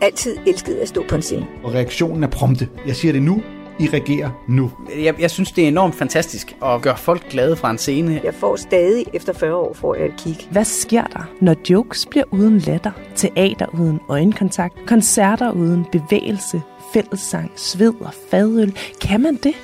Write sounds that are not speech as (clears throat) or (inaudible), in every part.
altid elsket at stå på en scene. Og reaktionen er prompte. Jeg siger det nu, I reagerer nu. Jeg, jeg synes, det er enormt fantastisk at gøre folk glade fra en scene. Jeg får stadig, efter 40 år, får jeg et kig. Hvad sker der, når jokes bliver uden latter, teater uden øjenkontakt, koncerter uden bevægelse, fællessang, sved og fadøl? Kan man det?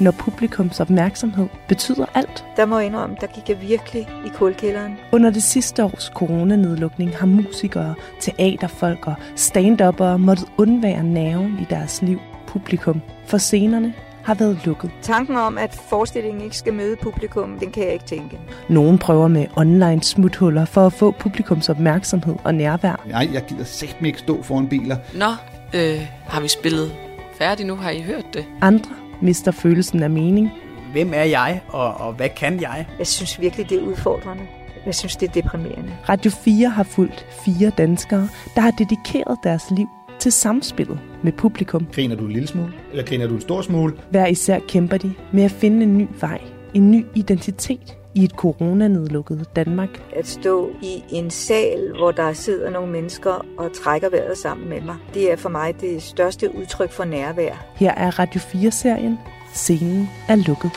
Når publikums opmærksomhed betyder alt. Der må jeg indrømme, der gik jeg virkelig i kulkælderen. Under det sidste års coronanedlukning har musikere, teaterfolk og stand-uppere måttet undvære nerven i deres liv, publikum, for scenerne har været lukket. Tanken om, at forestillingen ikke skal møde publikum, den kan jeg ikke tænke. Nogen prøver med online smuthuller for at få publikums opmærksomhed og nærvær. Nej, jeg gider sæt mig ikke stå foran biler. Nå, øh, har vi spillet færdigt nu? Har I hørt det? Andre mister følelsen af mening. Hvem er jeg, og, og hvad kan jeg? Jeg synes virkelig, det er udfordrende. Jeg synes, det er deprimerende. Radio 4 har fulgt fire danskere, der har dedikeret deres liv til samspillet med publikum. Griner du en lille smule? Eller griner du en stor smule? Hver især kæmper de med at finde en ny vej, en ny identitet i et coronanedlukket Danmark. At stå i en sal, hvor der sidder nogle mennesker og trækker vejret sammen med mig, det er for mig det største udtryk for nærvær. Her er Radio 4-serien Scenen er lukket.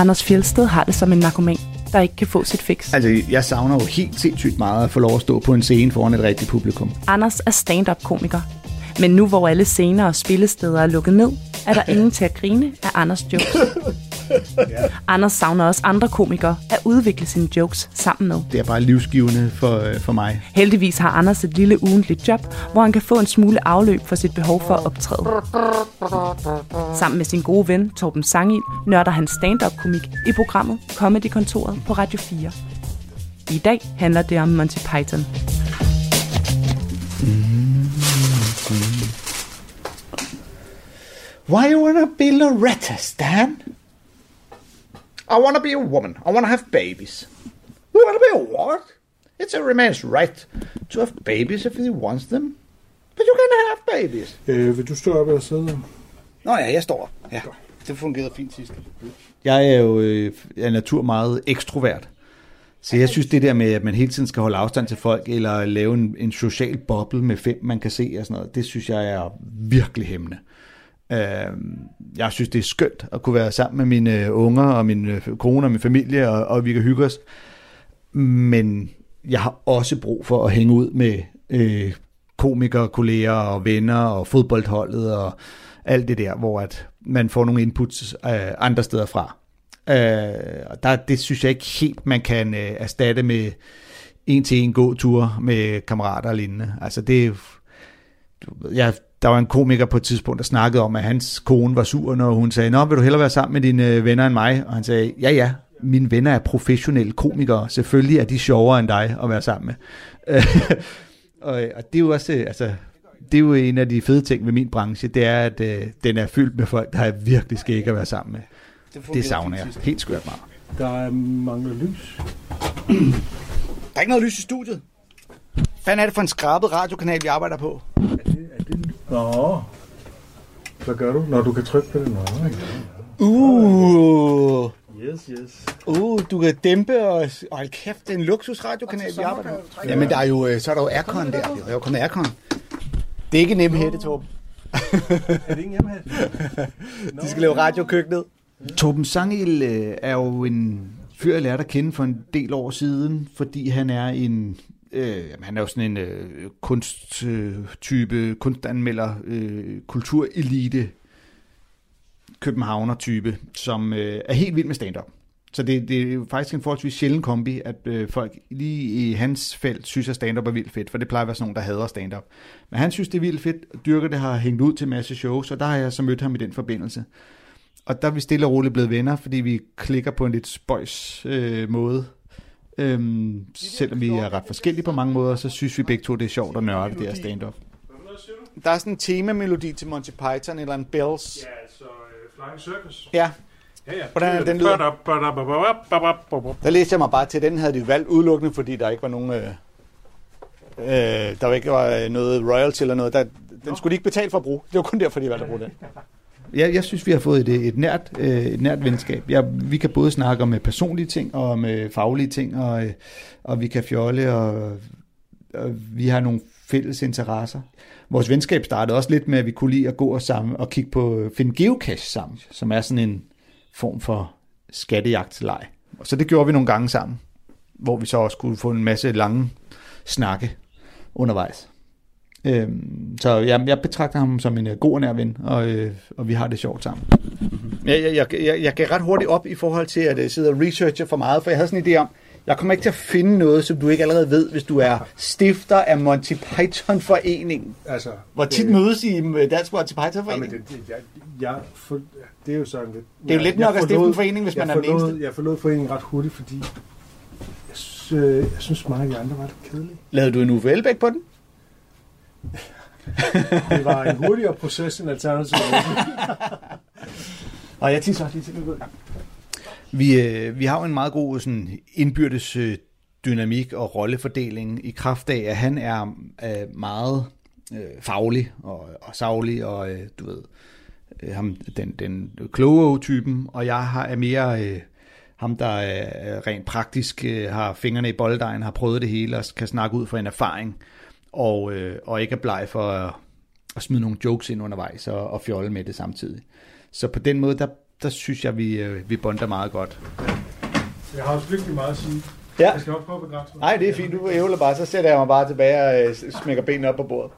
Anders Fjeldsted har det som en narkoman, der ikke kan få sit fix. Altså, jeg savner jo helt sindssygt meget at få lov at stå på en scene foran et rigtigt publikum. Anders er stand-up-komiker. Men nu hvor alle scener og spillesteder er lukket ned, er der (laughs) ingen til at grine af Anders jokes. Anders savner også andre komikere at udvikle sine jokes sammen med. Det er bare livsgivende for, øh, for mig. Heldigvis har Anders et lille ugentligt job, hvor han kan få en smule afløb for sit behov for at optræde. Sammen med sin gode ven Torben Sangil nørder han stand-up-komik i programmet Comedy-kontoret på Radio 4. I dag handler det om Monty Python. Why you wanna be Loretta, Stan? I wanna be a woman. I wanna have babies. You wanna be a what? It's a man's right to have babies if he wants them. But you can have babies. Øh, vil du stå op eller sidde? Nå ja, jeg står. Ja, det fungerede fint sidst. Jeg er jo øh, af natur meget ekstrovert. Så jeg synes det der med, at man hele tiden skal holde afstand til folk, eller lave en, en social boble med fem, man kan se og sådan noget, det synes jeg er virkelig hæmmende. Øh, jeg synes, det er skønt at kunne være sammen med mine øh, unger og min øh, kone og min familie, og, og vi kan hygge os. Men jeg har også brug for at hænge ud med øh, komikere, kolleger og venner og fodboldholdet og alt det der, hvor at man får nogle inputs øh, andre steder fra. Øh, og der, det synes jeg ikke helt, man kan øh, erstatte med en til en gåtur med kammerater og lignende. Altså det jeg, der var en komiker på et tidspunkt, der snakkede om, at hans kone var sur, når hun sagde, Nå, vil du hellere være sammen med dine øh, venner end mig? Og han sagde, ja ja, mine venner er professionelle komikere. Selvfølgelig er de sjovere end dig at være sammen med. (laughs) og, og det er jo også, øh, altså, det er jo en af de fede ting ved min branche, det er, at øh, den er fyldt med folk, der er virkelig skæg at være sammen med. Det, det savner jeg helt skørt meget. Der er mangler lys. Der er ikke noget lys i studiet. Hvad er det for en skrabet radiokanal, vi arbejder på? Er det... Nå. Hvad gør du, når du kan trykke på det? Nå, ja. Uh, Yes, yes. uh, du kan dæmpe og... og Hold kæft, det er en luksus radiokanal, vi arbejder på. Jamen, der er jo, øh, så er der jo aircon der. Der er jo kun aircon. Det er ikke nem hætte, Torben. Er det ikke hjemme (laughs) De skal lave radiokøkkenet. Torben Sangel øh, er jo en fyr, jeg lærte at kende for en del år siden, fordi han er en øh, jamen, han er jo sådan en øh, kunsttype, øh, kunstanmelder, øh, kulturelite, københavner-type, som øh, er helt vild med stand-up. Så det, det er jo faktisk en forholdsvis sjælden kombi, at øh, folk lige i hans felt synes, at stand-up er vildt fedt, for det plejer at være sådan nogen, der hader stand-up. Men han synes, det er vildt fedt, og dyrker det har hængt ud til en masse shows, og der har jeg så mødt ham i den forbindelse. Og der er vi stille og roligt blevet venner, fordi vi klikker på en lidt spøjs øh, måde. Øhm, selvom vi er ret forskellige på mange måder, så synes vi begge to, det er sjovt at nørde det her stand-up. Der er sådan en temamelodi til Monty Python, eller en Bells. Ja, altså uh, Flying Circus. Ja, Ja, ja. Hvordan er den lyder? Der læste jeg mig bare til, den havde de valgt udelukkende, fordi der ikke var nogen... Øh, øh, der ikke var noget royalty eller noget. Der, den skulle de ikke betale for at bruge. Det var kun derfor, de valgte at bruge den. Jeg, jeg synes, vi har fået et, et, nært, øh, et nært venskab. Jeg, vi kan både snakke om øh, personlige ting og om øh, faglige ting, og, øh, og vi kan fjolle, og, og vi har nogle fælles interesser. Vores venskab startede også lidt med, at vi kunne lide at gå og, sammen, og kigge på øh, finde geocache sammen, som er sådan en form for skattejagtleg. Så det gjorde vi nogle gange sammen, hvor vi så også kunne få en masse lange snakke undervejs. Øhm, så jeg, jeg betragter ham som en uh, god og nær ven, og, øh, og vi har det sjovt sammen. Jeg, jeg, jeg, jeg, jeg gav ret hurtigt op i forhold til at uh, sidde og researche for meget, for jeg havde sådan en idé om, jeg kommer ikke til at finde noget, som du ikke allerede ved, hvis du er stifter af Monty Python-foreningen. Altså, Hvor tit det- mødes I med Dansk Monty Python-forening? det, det, jeg, jeg, for, det er jo sådan lidt... Det er jo lidt nok at stifte en forening, hvis man er den forlod, eneste. Jeg forlod foreningen ret hurtigt, fordi jeg, synes, øh, jeg synes mange af de andre var lidt kedelige. Lavede du en Uffe Elbæk på den? (laughs) Det var en hurtigere proces end alternativ. (laughs) Og jeg tisser også lige til at gå. Vi, øh, vi har jo en meget god sådan, indbyrdes øh, dynamik og rollefordeling i kraft af, at han er øh, meget øh, faglig og, og savlig, og øh, du ved, øh, ham, den, den kloge typen, og jeg har, er mere øh, ham, der er rent praktisk øh, har fingrene i bolddejen, har prøvet det hele og kan snakke ud fra en erfaring, og, øh, og ikke er bleg for at, at smide nogle jokes ind undervejs og, og fjolle med det samtidig. Så på den måde, der, der synes jeg, vi, øh, vi bonder meget godt. Jeg har også virkelig meget at sige. Ja. Jeg skal også prøve at begrænse mig. Nej, det er fint. Du ævler bare, så sætter jeg mig bare tilbage og øh, smækker benene op på bordet.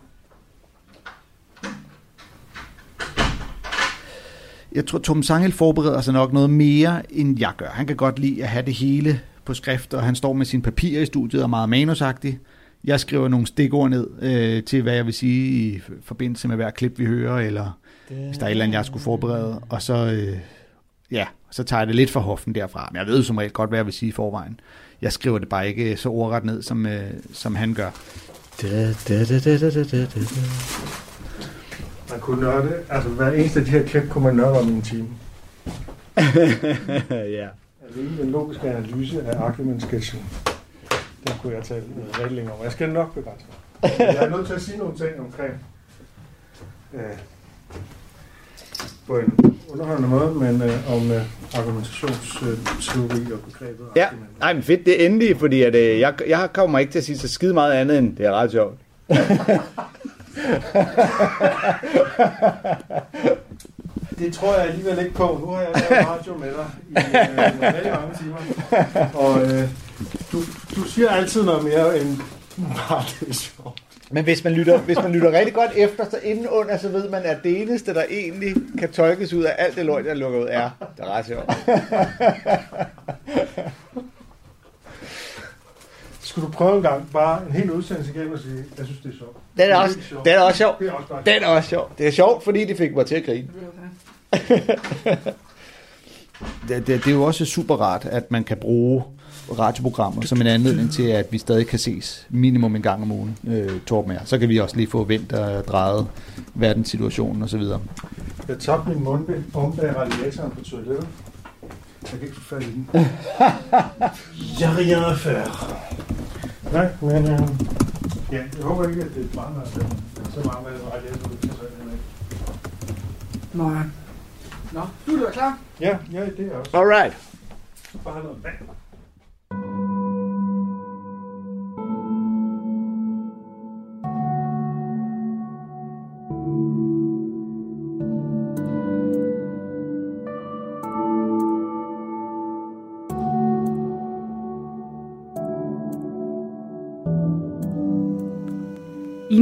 Jeg tror, Tom Sangel forbereder sig nok noget mere, end jeg gør. Han kan godt lide at have det hele på skrift, og han står med sine papirer i studiet og er meget manusagtig. Jeg skriver nogle stikord ned øh, til, hvad jeg vil sige i forbindelse med hver klip, vi hører, eller hvis der er et eller andet, jeg skulle forberede. Og så, øh, ja, så tager jeg det lidt for hoften derfra. Men jeg ved jo som regel godt, hvad jeg vil sige i forvejen. Jeg skriver det bare ikke så ordret ned, som, øh, som han gør. Da, da, da, da, da, da, da, da. Man kunne nørde, altså hver eneste af de her klip kunne man nørde om i en time. (laughs) ja. Alene den logiske analyse af argument-sketchen. Den kunne jeg tale rigtig længe om. Jeg skal nok begrænse mig. Jeg er nødt til at sige nogle ting omkring øh, på en underholdende måde, men øh, om øh, argumentationsteori og begrebet. Ja, nej, men fedt, det er endelig, fordi at, øh, jeg, jeg kommer ikke til at sige så skide meget andet end, det er ret sjovt. (laughs) Det tror jeg alligevel ikke på. Nu har jeg lavet radio med dig i øh, rigtig mange timer. Og øh, du, du siger altid noget mere end bare det er sjovt. Men hvis man, lytter, hvis man lytter rigtig godt efter, så indenunder, så ved man, at det eneste, der egentlig kan tolkes ud af alt det løg, der lukker ud, er, det er ret sjovt. Skulle du prøve en gang bare en hel udsendelse igen og sige, jeg synes, det er sjovt. Den er også, virkelig sjovt. den er også sjov. Det er også Den er også sjov. Det er sjovt, fordi de fik mig til at grine. det, (laughs) det, det er jo også super rart, at man kan bruge radioprogrammer som en anledning til, at vi stadig kan ses minimum en gang om ugen, øh, Torben og jeg. Så kan vi også lige få vendt og drejet verdenssituationen osv. Jeg tabte min mundbind om bag radiatoren på toilettet. Jeg kan ikke få fat i den. (laughs) Jeg har rien à faire. Nej, men øh, ja, jeg håber ikke, at det er bare noget så meget med radiator, du kan så ikke. Nej. Nå, du er klar. Ja, ja, det er også. Alright. Bare have noget vand.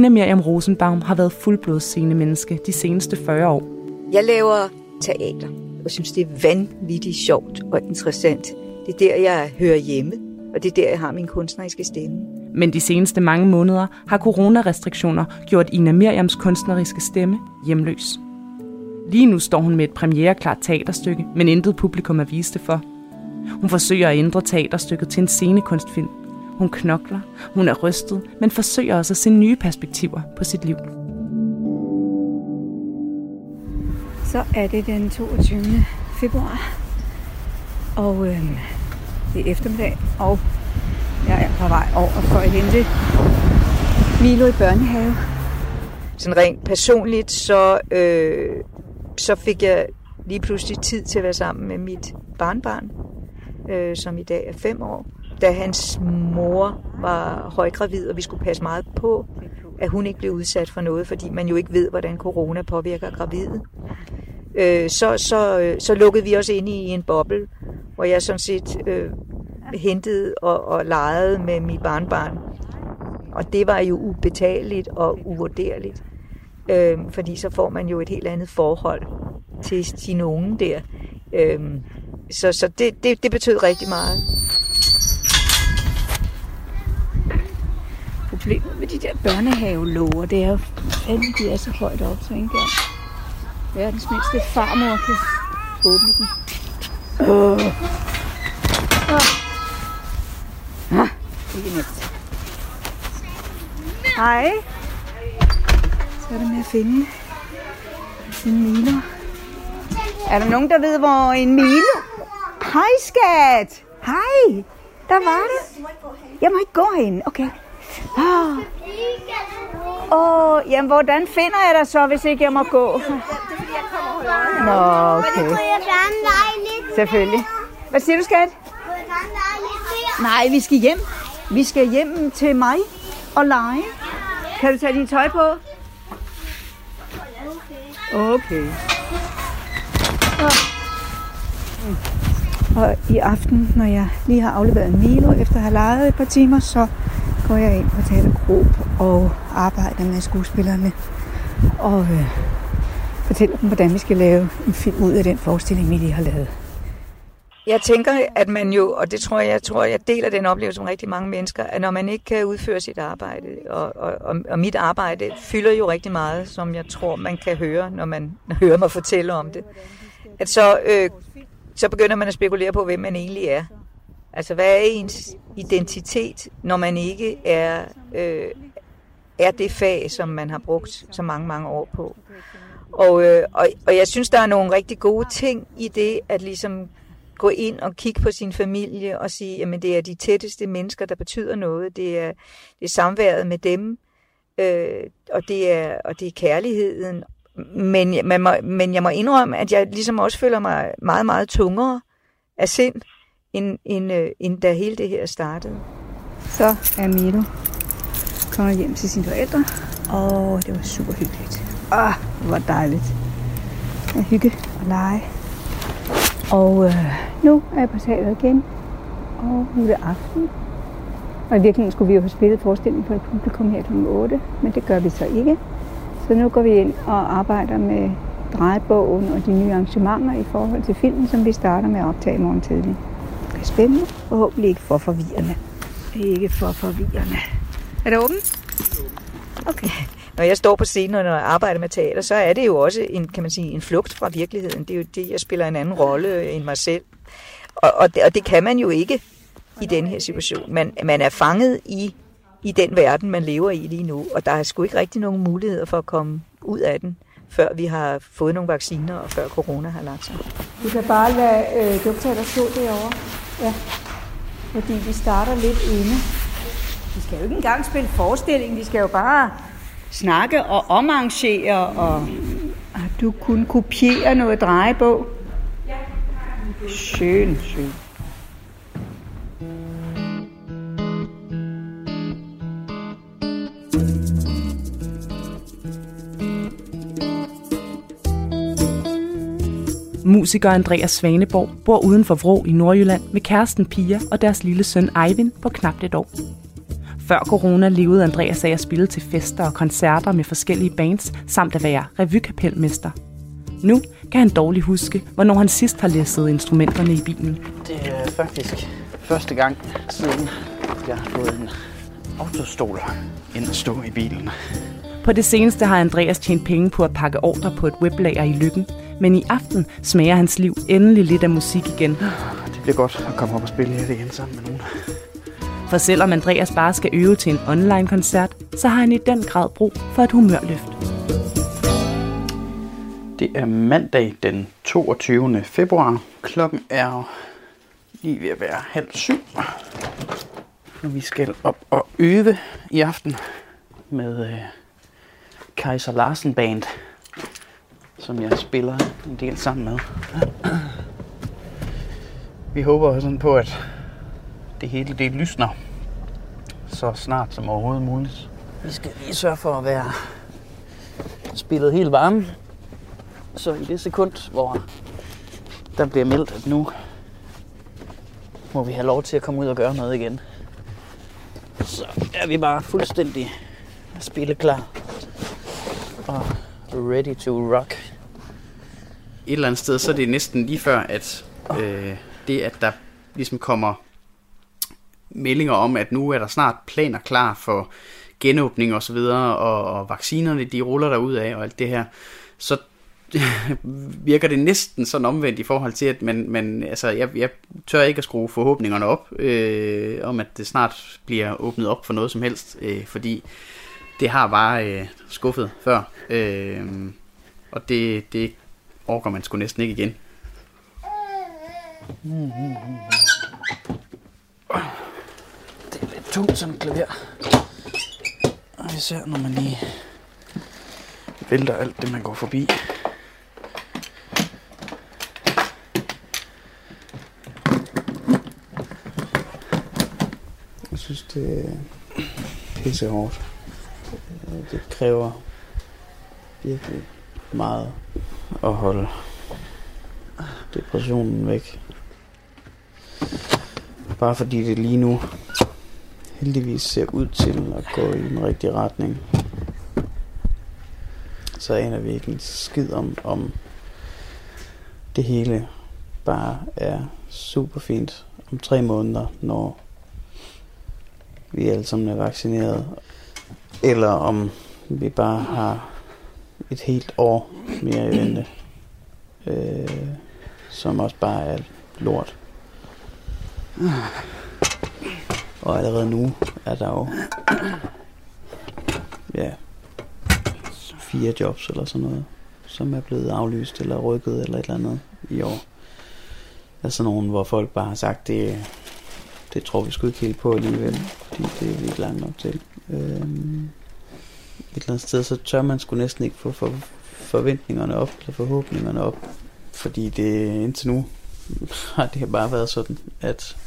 Ina Miriam Rosenbaum har været fuldblods scenemenneske de seneste 40 år. Jeg laver teater, og synes, det er vanvittigt sjovt og interessant. Det er der, jeg hører hjemme, og det er der, jeg har min kunstneriske stemme. Men de seneste mange måneder har coronarestriktioner gjort Ina Miriams kunstneriske stemme hjemløs. Lige nu står hun med et premiereklart teaterstykke, men intet publikum er vist det for. Hun forsøger at ændre teaterstykket til en scenekunstfilm. Hun knokler, hun er rystet, men forsøger også at se nye perspektiver på sit liv. Så er det den 22. februar, og øh, det er eftermiddag, og jeg er på vej over for at hente Milo i børnehave. Sådan rent personligt, så, øh, så fik jeg lige pludselig tid til at være sammen med mit barnbarn, øh, som i dag er fem år. Da hans mor var højgravid, og vi skulle passe meget på, at hun ikke blev udsat for noget, fordi man jo ikke ved, hvordan corona påvirker gravide. Øh, så, så, øh, så lukkede vi os ind i en boble, hvor jeg sådan set øh, hentede og, og legede med mit barnbarn. Og det var jo ubetaleligt og uvurderligt, øh, fordi så får man jo et helt andet forhold til sine unge der. Øh, så så det, det, det betød rigtig meget. Problemet med de der børnehavelåger, det er jo, fandme, de er så højt op, så ikke engang verdens mindste farmor kan åbne dem. Åh. Ah, ah. ikke nemt. Hej. Så er det med at finde en Milo. Er der nogen, der ved, hvor en Milo? Hej, skat. Hej. Der var det. Jeg må ikke gå herinde. Okay. Åh, oh, jamen hvordan finder jeg dig så, hvis ikke jeg må gå? Nå, okay. Selvfølgelig. Hvad siger du, skat? Nej, vi skal hjem. Vi skal hjem til mig og lege. Kan du tage dit tøj på? Okay. Og i aften, når jeg lige har afleveret Milo, efter at have leget et par timer, så går jeg ind på Teater og arbejder med skuespillerne. Og øh, fortæller dem, hvordan vi skal lave en film ud af den forestilling, vi lige har lavet. Jeg tænker, at man jo, og det tror jeg, jeg tror, jeg deler den oplevelse med rigtig mange mennesker, at når man ikke kan udføre sit arbejde, og, og, og, og mit arbejde fylder jo rigtig meget, som jeg tror, man kan høre, når man (laughs) hører mig fortælle om det, at så, øh, så begynder man at spekulere på, hvem man egentlig er. Altså, hvad er ens identitet, når man ikke er, øh, er det fag, som man har brugt så mange, mange år på? Og, øh, og, og jeg synes, der er nogle rigtig gode ting i det, at ligesom gå ind og kigge på sin familie og sige, jamen det er de tætteste mennesker, der betyder noget. Det er, det er samværet med dem, øh, og, det er, og det er kærligheden. Men, man må, men jeg må indrømme, at jeg ligesom også føler mig meget, meget tungere af sind, end, end, øh, end da hele det her startede. Så er Milo kommet hjem til sine forældre, og det var super hyggeligt. Ah, hvor dejligt. At hygge og lege. Og øh, nu er jeg på teateret igen, og nu er det aften. Og i virkeligheden skulle vi jo have spillet forestillingen for et publikum her kl. 8, men det gør vi så ikke. Så nu går vi ind og arbejder med drejebogen og de nye arrangementer i forhold til filmen, som vi starter med at optage i morgen tidlig. Det er spændende, forhåbentlig ikke for forvirrende. Ikke for forvirrende. Er det åbent? Okay. Når jeg står på scenen og når jeg arbejder med teater, så er det jo også en, kan man sige, en flugt fra virkeligheden. Det er jo det, jeg spiller en anden rolle end mig selv. Og, og, det, og det kan man jo ikke i den her situation. Man, man er fanget i, i den verden, man lever i lige nu, og der er sgu ikke rigtig nogen muligheder for at komme ud af den, før vi har fået nogle vacciner, og før corona har lagt sig. Du kan bare lade øh, dukteater stå derovre. Ja. Fordi vi starter lidt inde. Vi skal jo ikke engang spille forestilling, vi skal jo bare snakke og omarrangere, og har du kun kopiere noget drejebog? Ja. Schön, schön. Musiker Andreas Svaneborg bor uden for Vrå i Nordjylland med kæresten Pia og deres lille søn Eivind på knap et år. Før corona levede Andreas af at spille til fester og koncerter med forskellige bands, samt at være revykapelmester. Nu kan han dårligt huske, hvornår han sidst har læsset instrumenterne i bilen. Det er faktisk første gang siden jeg har fået en autostol ind at stå i bilen. På det seneste har Andreas tjent penge på at pakke ordre på et weblager i Lykken, men i aften smager hans liv endelig lidt af musik igen. Det bliver godt at komme op og spille her igen sammen med nogen. For selvom Andreas bare skal øve til en online-koncert, så har han i den grad brug for et humørløft. Det er mandag den 22. februar. Klokken er lige ved at være halv syv. Og vi skal op og øve i aften. med øh, Kaiser Larsen Band, som jeg spiller en del sammen med. Vi håber sådan på, at det hele det lysner så snart som overhovedet muligt. Vi skal lige sørge for at være spillet helt varme. Så i det sekund, hvor der bliver meldt, at nu må vi have lov til at komme ud og gøre noget igen, så er vi bare fuldstændig spilleklar og ready to rock. Et eller andet sted, så er det næsten lige før, at øh, det, at der ligesom kommer meldinger om, at nu er der snart planer klar for genåbning og så videre, og, og vaccinerne, de ruller der ud af og alt det her, så (laughs) virker det næsten sådan omvendt i forhold til, at man, man altså, jeg, jeg tør ikke at skrue forhåbningerne op, øh, om at det snart bliver åbnet op for noget som helst, øh, fordi det har bare øh, skuffet før, øh, og det, det orker man sgu næsten ikke igen. Det er lidt tungt sådan et klaver. Og især når man lige vælter alt det, man går forbi. Jeg synes, det er pisse hårdt. Det kræver virkelig meget at holde depressionen væk. Bare fordi det lige nu heldigvis ser ud til at gå i den rigtige retning. Så aner vi ikke en skid om, om det hele bare er super fint om tre måneder, når vi alle sammen er vaccineret. Eller om vi bare har et helt år mere i vente. Øh, som også bare er lort. Og allerede nu er der jo ja, fire jobs eller sådan noget, som er blevet aflyst eller rykket eller et eller andet i år. Altså nogen, hvor folk bare har sagt, det, det tror vi sgu ikke helt på alligevel, fordi det er vi ikke langt nok til. Øhm, et eller andet sted, så tør man sgu næsten ikke få for, forventningerne op, eller forhåbningerne op, fordi det indtil nu (laughs) har det bare været sådan, at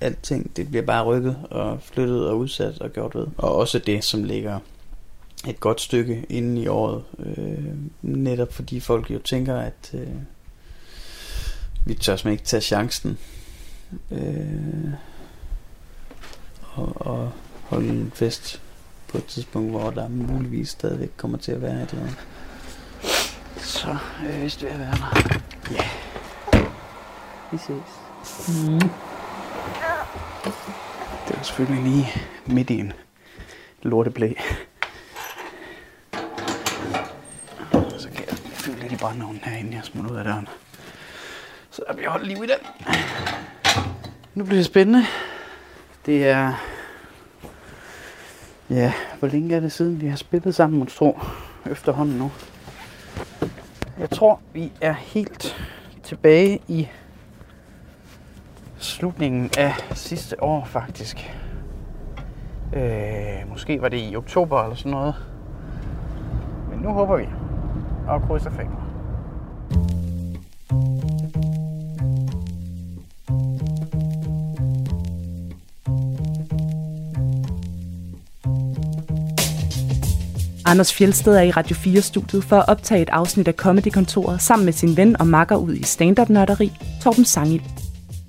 alting, det bliver bare rykket og flyttet og udsat og gjort ved. Og også det, som ligger et godt stykke inden i året. Øh, netop fordi folk jo tænker, at øh, vi tør simpelthen ikke tage chancen. Øh, og, og holde en fest på et tidspunkt, hvor der muligvis stadigvæk kommer til at være et eller andet. Så øh, hvis du er være der. Ja. Yeah. Vi ses. Mm. Det var selvfølgelig lige midt i en lorteblæ. Så kan jeg fylde lidt i brændeovnen herinde, jeg smutter ud af døren. Så der bliver holdt liv i den. Nu bliver det spændende. Det er... Ja, hvor længe er det siden, vi har spillet sammen, må tro, efterhånden nu. Jeg tror, vi er helt tilbage i slutningen af sidste år faktisk. Øh, måske var det i oktober eller sådan noget. Men nu håber vi og krydser fingre. Anders Fjeldsted er i Radio 4-studiet for at optage et afsnit af Comedy-kontoret sammen med sin ven og makker ud i stand-up-nørderi, Torben Sangil.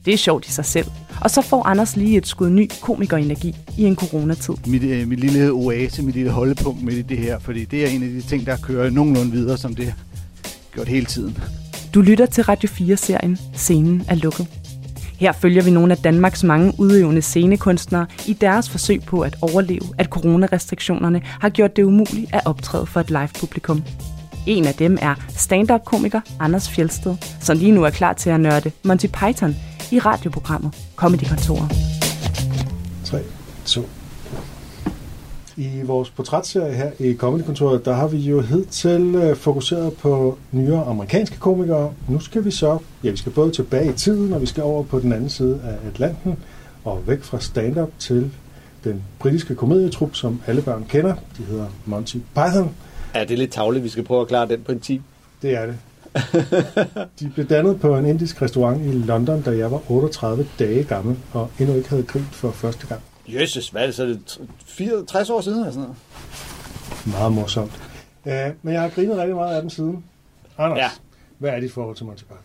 Det er sjovt i sig selv. Og så får Anders lige et skud ny komikerenergi i en coronatid. Mit, øh, mit lille oase, mit lille holdepunkt midt i det her, fordi det er en af de ting, der kører nogenlunde videre, som det har gjort hele tiden. Du lytter til Radio 4-serien Scenen er lukket. Her følger vi nogle af Danmarks mange udøvende scenekunstnere i deres forsøg på at overleve, at coronarestriktionerne har gjort det umuligt at optræde for et live-publikum. En af dem er stand-up-komiker Anders Fjelsted, som lige nu er klar til at nørde Monty Python i radioprogrammet Comedy Kontoret. 3, 2. I vores portrætserie her i Comedy-kontoret, der har vi jo hidtil øh, fokuseret på nyere amerikanske komikere. Nu skal vi så, ja, vi skal både tilbage i tiden, og vi skal over på den anden side af Atlanten, og væk fra stand-up til den britiske komedietrup, som alle børn kender. De hedder Monty Python. Ja, det er lidt tavligt. Vi skal prøve at klare den på en time. Det er det. De blev dannet på en indisk restaurant i London, da jeg var 38 dage gammel, og endnu ikke havde grint for første gang. Jesus, hvad er det så? Det 64 år siden eller sådan noget? Meget morsomt. Uh, men jeg har grinet rigtig meget af dem siden. Anders, Ja. hvad er dit forhold til Monty Python?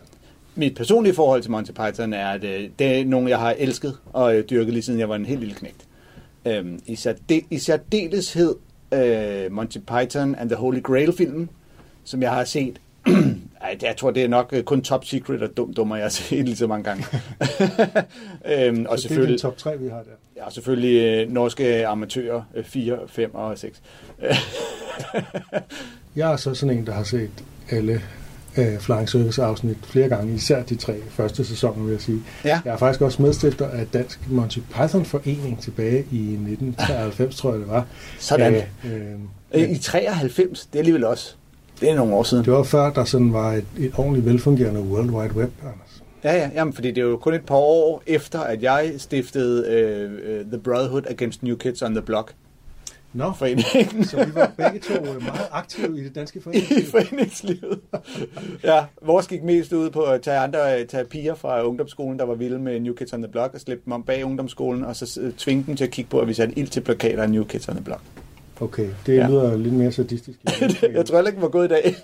Mit personlige forhold til Monty Python er, at øh, det er nogen, jeg har elsket og øh, dyrket lige siden jeg var en helt lille knægt. Øhm, i, særde, I særdeleshed øh, Monty Python and the Holy Grail-filmen, som jeg har set. (clears throat) Ej, jeg tror, det er nok øh, kun Top Secret og Dum Dummer, jeg har set lige så mange gange. (laughs) øhm, og Så det er selvfølgelig, den top 3, vi har der. Ja, selvfølgelig øh, norske amatører øh, 4, 5 og 6. (laughs) Jeg er så sådan en, der har set alle øh, Flying Circus afsnit flere gange, især de tre første sæsoner, vil jeg sige. Ja. Jeg er faktisk også medstifter af Dansk Monty Python Forening tilbage i 1993, tror jeg det var. Sådan. Øh, øh, Øh, I 93, det er alligevel også. Det er nogle år siden. det var før, der sådan var et, et ordentligt velfungerende World Wide Web, Anders. Ja, ja, jamen, fordi det er jo kun et par år efter, at jeg stiftede øh, øh, The Brotherhood Against New Kids on the Block Nå, (laughs) foreningen så vi var begge to øh, meget aktive i det danske (laughs) i foreningsliv. foreningslivet. ja, vores gik mest ud på at tage andre tage piger fra ungdomsskolen, der var vilde med New Kids on the Block, og slippe dem om bag ungdomsskolen, og så øh, tvinge dem til at kigge på, at vi satte ild til plakater af New Kids on the Block. Okay, det Ja. lyder lidt mere sadistisk. (laughs) jeg tror heller ikke, den var gået i dag.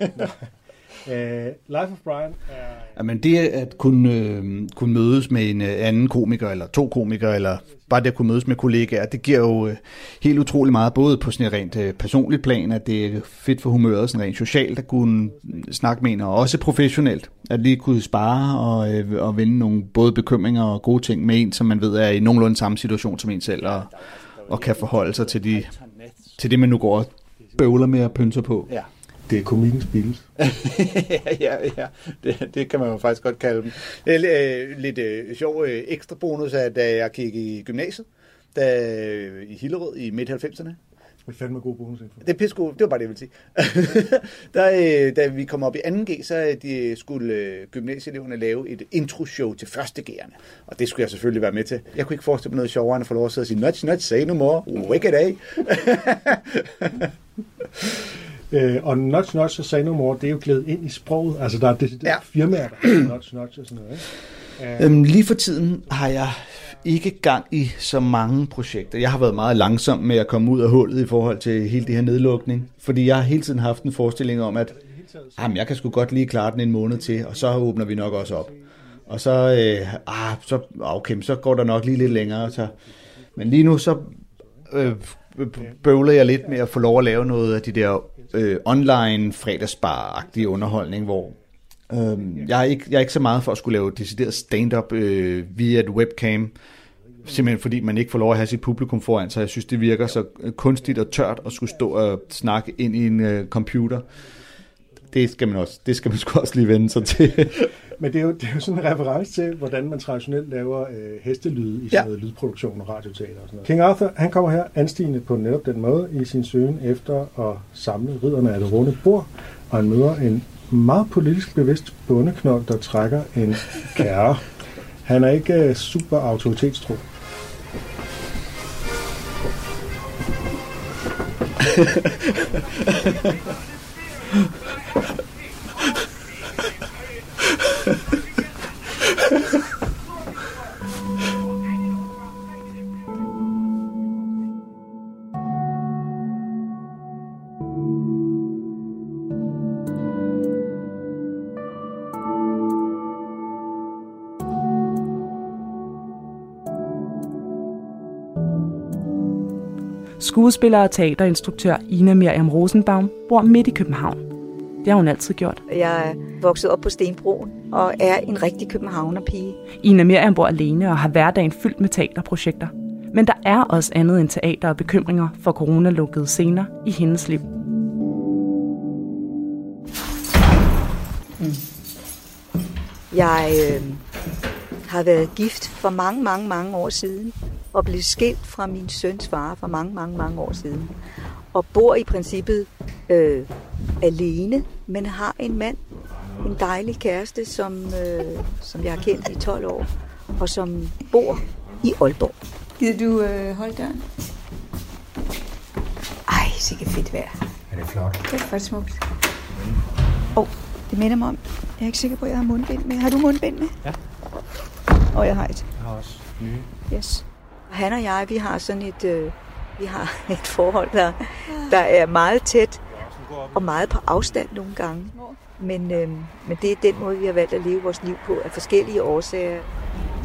Øh, Life of Brian er... Jamen det at kunne, øh, kunne mødes med en øh, anden komiker, eller to komikere, eller bare det at kunne mødes med kollegaer, det giver jo øh, helt utrolig meget, både på sådan et rent øh, personligt plan, at det er fedt for humøret, sådan rent socialt at kunne snakke med en, og også professionelt, at lige kunne spare og, øh, og vende nogle både bekymringer og gode ting med en, som man ved er i nogenlunde samme situation som en selv, og, og kan forholde sig til, de, til det, man nu går og bøvler med at pynse på. ja. Det er komikkens Beatles. (laughs) ja, ja, det, det kan man jo faktisk godt kalde dem. Det er øh, lidt øh, sjov øh, ekstra bonus, at da jeg gik i gymnasiet, da, øh, i Hillerød i midt-90'erne, Det er fandme god bonusinfo. det er pissegod, det var bare det, jeg ville sige. (laughs) der, øh, da vi kom op i 2G, så øh, de skulle øh, gymnasieeleverne lave et intro-show til første G'erne. Og det skulle jeg selvfølgelig være med til. Jeg kunne ikke forestille mig noget sjovere, end at få lov at sidde og sige, nudge, nudge, say no more, wake it af. (laughs) Øh, og Notch Notch og Say No More, det er jo glædet ind i sproget. Altså, der er det Ja. ja. firmaer, der hedder Notch Notch og sådan noget. Ikke? Øh, Øhm, lige for tiden har jeg ikke gang i så mange projekter. Jeg har været meget langsom med at komme ud af hullet i forhold til hele det her nedlukning. Fordi jeg har hele tiden haft en forestilling om, at jamen, jeg kan sgu godt lige klare den en måned til, og så åbner vi nok også op. Og så, øh, ah, så, okay, så går der nok lige lidt længere. Så. Men lige nu så øh, bøvler jeg lidt med at få lov at lave noget af de der øh, online fredagsbar-agtig underholdning, hvor øh, jeg, er ikke, jeg er ikke så meget for at skulle lave decideret stand-up øh, via et webcam, simpelthen fordi man ikke får lov at have sit publikum foran sig. Jeg synes, det virker så øh, kunstigt og tørt at skulle stå og snakke ind i en øh, computer. Det skal man også, det skal man sgu også lige vende sig til. (laughs) Men det er, jo, det er jo sådan en reference til, hvordan man traditionelt laver øh, hestelyde i sådan Ja. noget lydproduktion og radioteater og sådan noget. King Arthur, han kommer her anstigende på netop den måde i sin søgen efter at samle ridderne af det runde bord, og han møder en meget politisk bevidst bondeknold, der trækker en kære. Han er ikke øh, super autoritetstro. (laughs) Skuespiller og teaterinstruktør Ina Miriam Rosenbaum bor midt i København. Det har hun altid gjort. Jeg er vokset op på Stenbroen og er en rigtig københavnerpige. Ina Miriam bor alene og har hverdagen fyldt med teaterprojekter. Men der er også andet end teater og bekymringer for coronalukkede scener i hendes liv. Jeg øh, har været gift for mange, mange, mange år siden og blev skilt fra min søns far for mange, mange, mange år siden. Og bor i princippet øh, alene, men har en mand, en dejlig kæreste, som, øh, som jeg har kendt i 12 år, og som bor i Aalborg. Gider du øh, holde døren? Ej, sikkert fedt vejr. Er det flot? Det er faktisk smukt. Åh, oh, det minder mig om. Jeg er ikke sikker på, at jeg har mundbind med. Har du mundbind med? Ja. Og jeg har et. Jeg har også nye. Yes. Han og jeg, vi har sådan et, øh, vi har (laughs) et forhold, der, der er meget tæt og meget på afstand nogle gange. Men, øh, men det er den måde, vi har valgt at leve vores liv på af forskellige årsager.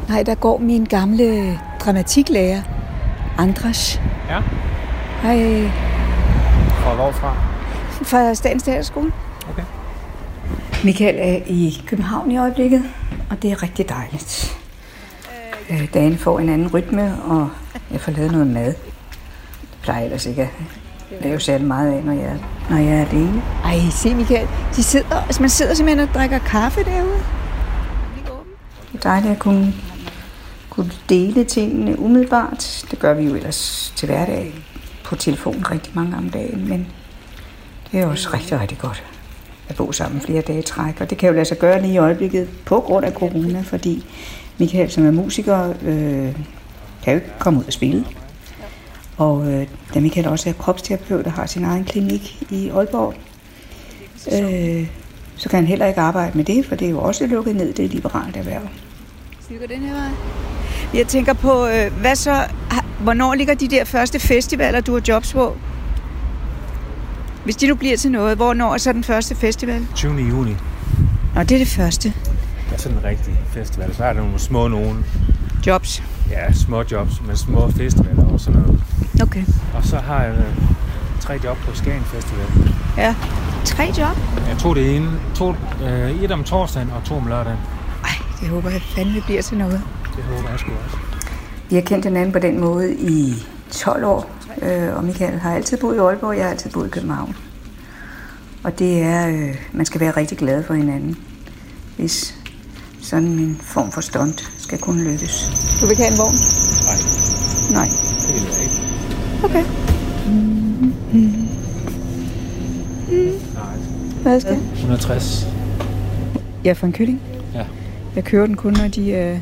Nej, der går min gamle dramatiklærer, Andras. Ja. Hej, Fra hvorfra? fra Statens Teaterskole. Okay. Michael er i København i øjeblikket, og det er rigtig dejligt. Øh, Dagen får en anden rytme, og jeg får lavet noget mad. Det plejer jeg ellers ikke at lave særlig meget af, når jeg, når jeg er alene. Ej, se Michael, de sidder, altså man sidder simpelthen og drikker kaffe derude. Det er dejligt at kunne, kunne dele tingene umiddelbart. Det gør vi jo ellers til hverdag på telefonen rigtig mange om dagen, men det er også rigtig, rigtig godt at bo sammen flere dage i træk. Og det kan jo lade sig gøre lige i øjeblikket på grund af corona, fordi Michael, som er musiker, øh, kan jo ikke komme ud og spille. Og øh, da Michael også er kropsterapeut og har sin egen klinik i Aalborg, øh, så kan han heller ikke arbejde med det, for det er jo også lukket ned, det er et liberalt erhverv. Skal vi gå den her vej? Jeg tænker på, øh, hvad så, hvornår ligger de der første festivaler, du har jobs på? Hvis de nu bliver til noget, hvornår er så den første festival? 20. juni. Nå, det er det første. Det er sådan en rigtig festival. Så er der nogle små nogen. Jobs. Ja, små jobs, men små festivaler og sådan noget. Okay. Og så har jeg øh, tre job på Skagen Festival. Ja. Tre job? Jeg tog det ene. To, øh, et om torsdagen og to om lørdagen. Ej, det håber jeg fandme bliver til noget. Det håber jeg sgu også. Vi har kendt hinanden på den måde i 12 år, øh, og Michael har altid boet i Aalborg, jeg har altid boet i København. Og det er, øh, man skal være rigtig glad for hinanden, hvis sådan en form for stunt skal kunne lykkes. Du vil ikke have en vogn? Nej, Nej. det vil jeg ikke. Okay. Nej. Hvad skal 160. Jeg er fra en kylling. Ja. Jeg kører den kun, når de er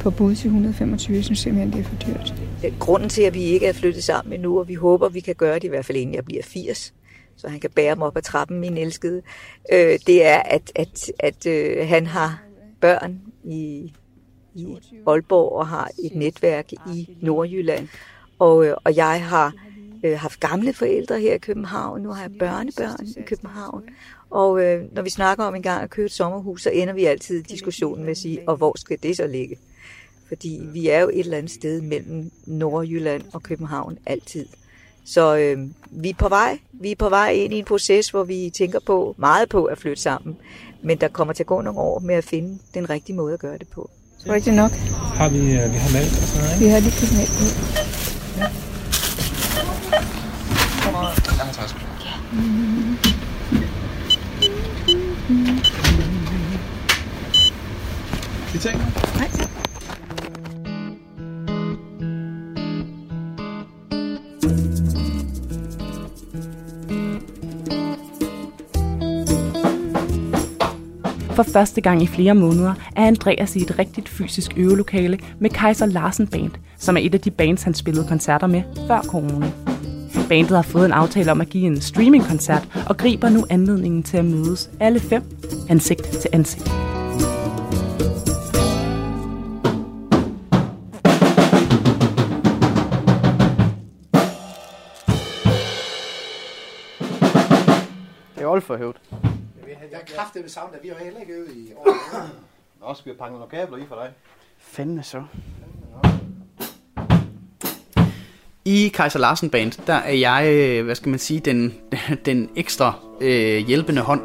på bud til 125. Jeg synes simpelthen, det er for dyrt. Grunden til, at vi ikke er flyttet sammen endnu, og vi håber, vi kan gøre det i hvert fald inden jeg bliver 80, så han kan bære mig op ad trappen, min elskede, øh, det er, at, at, at øh, han har børn i, i Aalborg og har et netværk i Nordjylland. Og, øh, og jeg har øh, haft gamle forældre her i København. Nu har jeg børnebørn i København. Og øh, når vi snakker om en gang at købe et sommerhus, så ender vi altid diskussionen med at sige, og hvor skal det så ligge? Fordi vi er jo et eller andet sted mellem Nordjylland og København altid. Så øh, vi er på vej. Vi er på vej ind i en proces, hvor vi tænker på meget på at flytte sammen. Men der kommer til at gå nogle år med at finde den rigtige måde at gøre det på. Er det nok. Har vi, øh, vi har mælk og sådan noget, ikke? Vi har lige købt mælk ud. Jeg har 60. Det ting. Nej. For første gang i flere måneder er Andreas i et rigtigt fysisk øvelokale med Kaiser Larsen Band, som er et af de bands, han spillede koncerter med før corona. Bandet har fået en aftale om at give en streamingkoncert og griber nu anledningen til at mødes alle fem ansigt til ansigt. Det er alt for højt. Jeg er kraftig med savnet, vi har heller ikke øvet i år. (coughs) Nå, skal vi pakke nogle kabler i for dig? Fandme så. I Kaiser Larsen Band, der er jeg, øh, hvad skal man sige, den, (laughs) den ekstra øh, hjælpende hånd.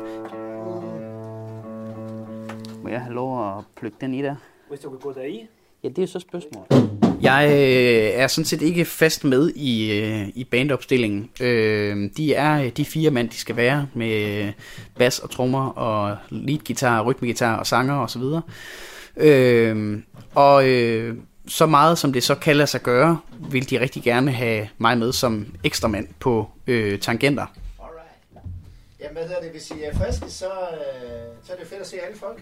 Må jeg have lov at plukke den i der? Hvis du kan gå deri. Ja, det er så spørgsmålet. Jeg øh, er sådan set ikke fast med i, øh, i bandopstillingen. Øh, de er de fire mand, de skal være med bas og trommer og leadgitar, rytmegitar og sanger osv. Øh, og øh, så meget som det så kan lade sig gøre, vil de rigtig gerne have mig med som ekstra mand på øh, tangenter. Alright. Jamen, hvad hedder det? Hvis I er friske, så, øh, så er det fedt at se alle folk.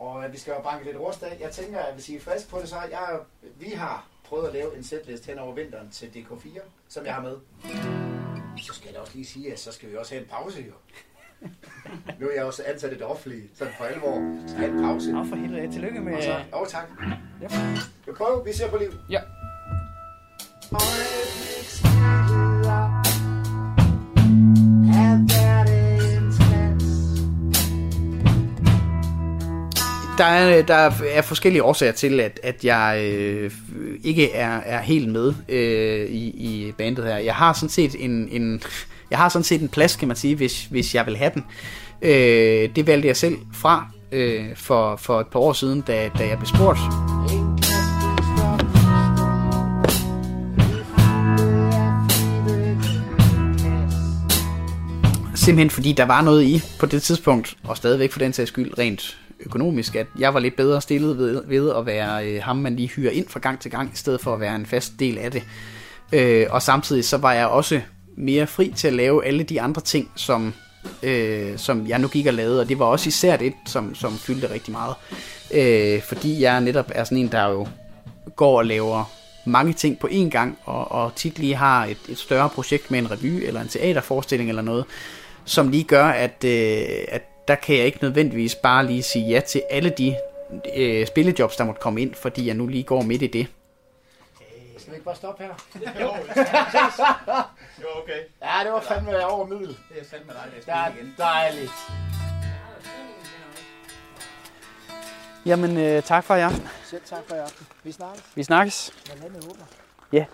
Og øh, vi skal jo banke lidt rust af. Jeg tænker, at hvis I er friske på det, så jeg, vi har prøvet at lave en setlist hen over vinteren til DK4, som jeg har med. Så skal jeg da også lige sige, at så skal vi også have en pause, jo. Nu er jeg også ansat i det offentlige, sådan for alvor. Så skal en pause. Nå for helvede, tillykke med... Og så, åh, tak. Ja. Vi prøver, vi ser på liv. Ja. Der er, øh, der er forskellige årsager til, at, at jeg øh, ikke er, er helt med øh, i, i bandet her. Jeg har sådan set en, en, jeg har sådan set en plads, kan man sige, hvis, hvis jeg vil have den. Øh, det valgte jeg selv fra øh, for, for et par år siden, da, da jeg blev spurgt. Simpelthen fordi der var noget i på det tidspunkt, og stadigvæk for den sags skyld rent økonomisk, at jeg var lidt bedre stillet ved, ved at være øh, ham, man lige hyrer ind fra gang til gang, i stedet for at være en fast del af det. Øh, og samtidig så var jeg også mere fri til at lave alle de andre ting, som, øh, som jeg nu gik og lavede, og det var også især det, som, som fyldte rigtig meget. Øh, fordi jeg netop er sådan en, der jo går og laver mange ting på én gang, og, og tit lige har et, et større projekt med en revy eller en teaterforestilling eller noget, som lige gør, at, øh, at der kan jeg ikke nødvendigvis bare lige sige ja til alle de øh, spillejobs, der måtte komme ind, fordi jeg nu lige går midt i det. Skal vi ikke bare stoppe her? Jo, (laughs) jo, okay. Ja, det var fandme over middel. Det er fandme dejligt Det er dejligt. Jamen, øh, tak for i aften. Selv tak for i aften. Vi snakkes. Vi snakkes. Når landet åbner. Ja.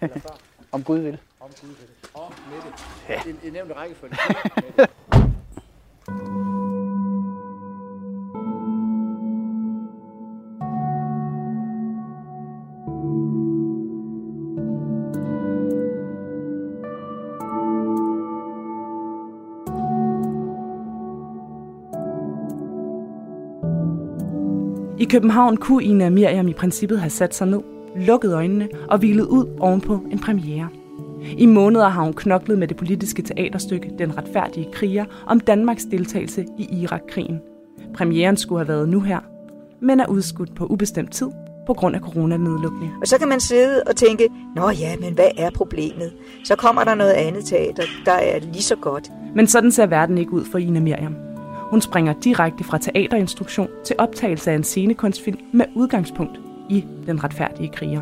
Før. (laughs) Om Gud vil. Om Gud vil det. Og Mette. Ja. I, I nævnte rækkefølge. (laughs) I København kunne Ina Miriam i princippet have sat sig ned, lukket øjnene og hvilet ud ovenpå en premiere. I måneder har hun knoklet med det politiske teaterstykke Den retfærdige kriger om Danmarks deltagelse i Irak-krigen. Premieren skulle have været nu her, men er udskudt på ubestemt tid på grund af coronanedlukning. Og så kan man sidde og tænke, nå ja, men hvad er problemet? Så kommer der noget andet teater, der er lige så godt. Men sådan ser verden ikke ud for Ina Miriam. Hun springer direkte fra teaterinstruktion til optagelse af en scenekunstfilm med udgangspunkt i Den retfærdige kriger.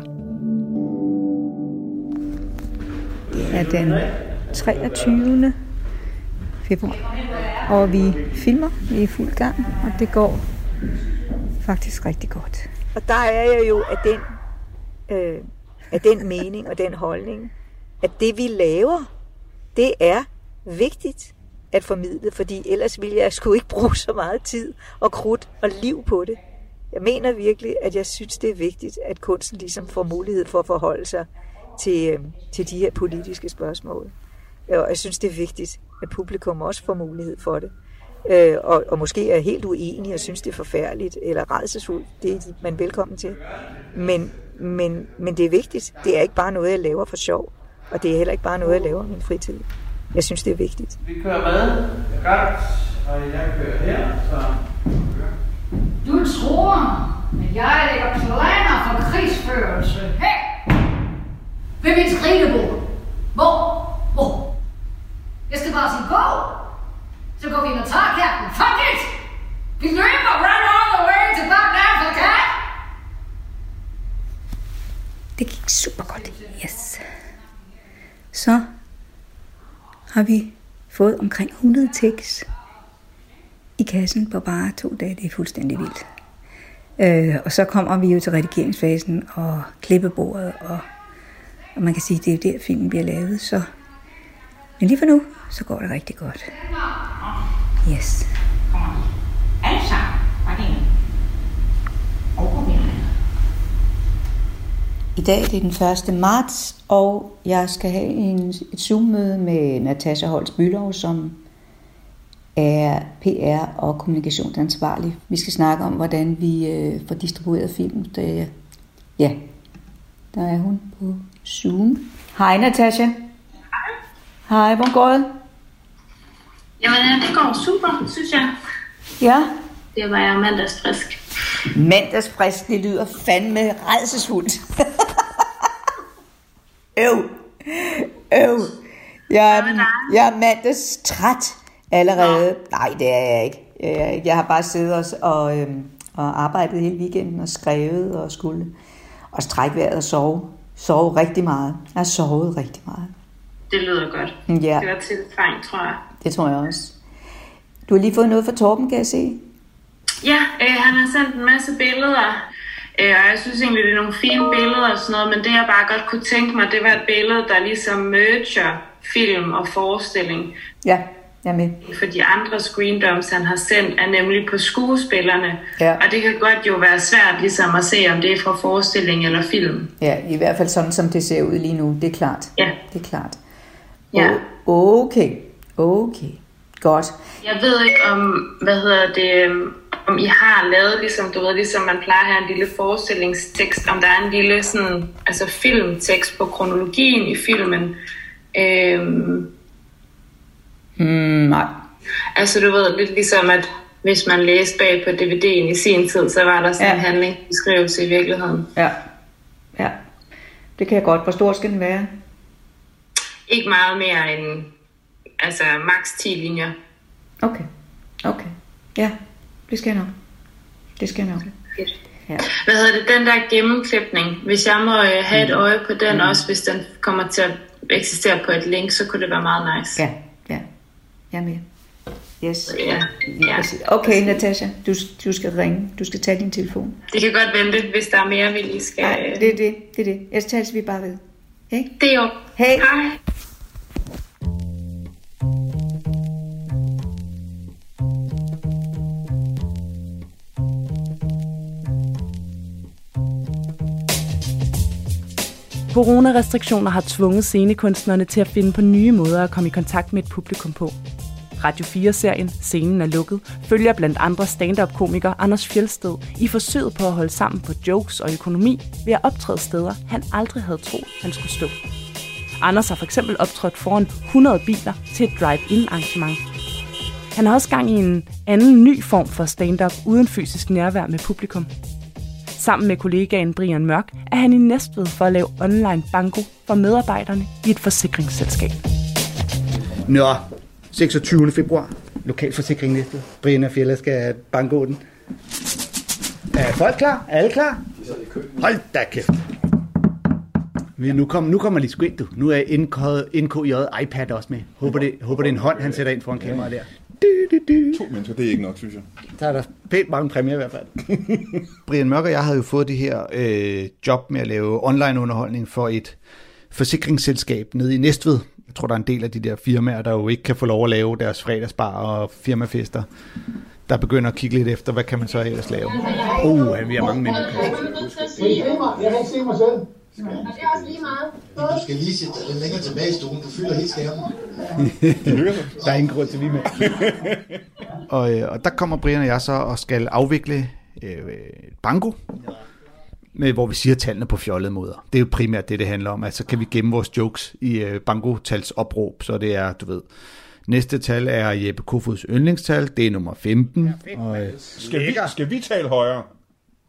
Det er den 23. februar, og vi filmer. Vi er i fuld gang, og det går faktisk rigtig godt. Og der er jeg jo af den, øh, af den mening og den holdning, at det vi laver, det er vigtigt at formidle, fordi ellers ville jeg sgu ikke bruge så meget tid og krudt og liv på det. Jeg mener virkelig, at jeg synes, det er vigtigt, at kunsten ligesom får mulighed for at forholde sig til, øhm, til de her politiske spørgsmål. Og jeg synes, det er vigtigt, at publikum også får mulighed for det. Øh, og, og måske er helt uenig og synes, det er forfærdeligt eller redselsfuldt. Det er man velkommen til. Men, men, men det er vigtigt. Det er ikke bare noget, jeg laver for sjov. Og det er heller ikke bare noget, jeg laver i min fritid. Jeg synes, det er vigtigt. Vi kører med. Godt. Og jeg kører her, så... Du tror, at jeg lægger planer for krigsførelse. Hey! Ved mit skrivebord. Hvor? Hvor? Jeg skal bare sige gå. Så går vi ind og tager katten. Fuck it! Vi løber run all the way til Bagdad for kat. Det gik super godt. Yes. Så har vi fået omkring 100 tekst i kassen på bare to dage. Det er fuldstændig vildt. Øh, og så kommer vi jo til redigeringsfasen og klippebordet, og, og man kan sige, at det er jo der, filmen bliver lavet. Så. Men lige for nu, så går det rigtig godt. Yes. Alle sammen. Var det en? I dag det er den 1. marts, og jeg skal have en, et Zoom-møde med Natasha Holst Bylov, som er PR- og kommunikationsansvarlig. Vi skal snakke om, hvordan vi øh, får distribueret film. Det, ja, der er hun på Zoom. Hej Natasha. Hej. Hej, hvor går det? Jamen, det går super, synes jeg. Ja. Det var jeg mandagsfrisk. Mandagsfrisk, det lyder fandme redselsfuldt. (laughs) Øv. Øv. Jeg, er- jeg er mandags træt allerede. Nej, det er jeg ikke. Jeg, ikke. jeg har bare siddet og, og, øhm, og arbejdet hele weekenden og skrevet og skulle. Og strække vejret og sove. Sove rigtig meget. Jeg har sovet rigtig meget. Det lyder godt. Ja. Det var tiltrængt, tror jeg. Det tror jeg også. Du har lige fået noget fra Torben, kan jeg se. Ja, øh, han har sendt en masse billeder, øh, og jeg synes egentlig, det er nogle fine billeder og sådan noget, men det jeg bare godt kunne tænke mig, det var et billede, der ligesom merger film og forestilling. Ja, jeg med. For de andre screendoms, han har sendt, er nemlig på skuespillerne. Ja. Og det kan godt jo være svært ligesom at se, om det er fra forestilling eller film. Ja, i hvert fald sådan, som det ser ud lige nu. Det er klart. Ja. Det er klart. Ja. Okay. Okay. Godt. Jeg ved ikke om, hvad hedder det, øhm, om I har lavet, ligesom, du ved, ligesom man plejer have en lille forestillingstekst, om der er en lille sådan, altså filmtekst på kronologien i filmen. Øhm, Hmm, nej. altså du ved, lidt ligesom at hvis man læste bag på DVD'en i sin tid, så var der sådan Ja. en handlingsbeskrivelse i virkeligheden. Ja. Ja. Det kan jeg godt. Hvor stor skal den være? Ikke meget mere end altså maks 10 linjer. Okay. Okay. Ja, det skal jeg nok. Det skal jeg nok. Ja. Hvad hedder det, den der gennemklipning, hvis jeg må øh, have et øje på den Mm. også, hvis den kommer til at eksistere på et link, så kunne det være meget nice. Ja, ja. Jeg er med. Yes. Ja. ja. Okay, Natasha, du, du skal ringe. Du skal tage din telefon. Det kan godt vente, hvis der er mere, vi lige skal... Nej, det er det. Det er det. Ellers tales vi bare ved. Ikke? Det er jo. Hej. Hej. Coronarestriktioner har tvunget scenekunstnerne til at finde på nye måder at komme i kontakt med et publikum på. Radio 4-serien Scenen er lukket følger blandt andre stand-up-komiker Anders Fjelsted i forsøget på at holde sammen på jokes og økonomi ved at optræde steder, han aldrig havde troet, han skulle stå. Anders har for eksempel optrådt foran 100 biler til et drive-in arrangement. Han har også gang i en anden ny form for stand-up uden fysisk nærvær med publikum. Sammen med kollegaen Brian Mørk er han i Næstved for at lave online banko for medarbejderne i et forsikringsselskab. Nå, 26. februar. Lokalforsikring Næstved. Brian og Fjella skal banko den. Er folk klar? Er alle klar? Hold da kæft. Nu kom, nu kommer lige sgu ind, du. Nu er NK, NKJ iPad også med. Håber det, håber det er en hånd, han sætter ind foran kameraet der. To mennesker, det er ikke nok, synes jeg. Der er der pænt mange præmier i hvert fald. (laughs) Brian Mørk og jeg havde jo fået det her øh, job med at lave online underholdning for et forsikringsselskab nede i Næstved. Jeg tror, der er en del af de der firmaer, der jo ikke kan få lov at lave deres fredagsbar og firmafester, der begynder at kigge lidt efter, hvad kan man så ellers lave. Uh, vi har mange mennesker. Jeg kan ikke se mig selv. Og det er også lige meget. Du skal lige sætte dig lidt længere tilbage i stolen. Du fylder helt skærmen. Der er ingen grund til, vi med. (laughs) Og, øh, og der kommer Brian og jeg så og skal afvikle øh, et banko, med, hvor vi siger tallene på fjollede måder. Det er jo primært det, det handler om. Altså kan vi gemme vores jokes i øh, banko-tals opråb, så det er, du ved, næste tal er Jeppe Kofods yndlingstal, det er nummer 15. Og, øh, Skal vi, skal vi tale højere?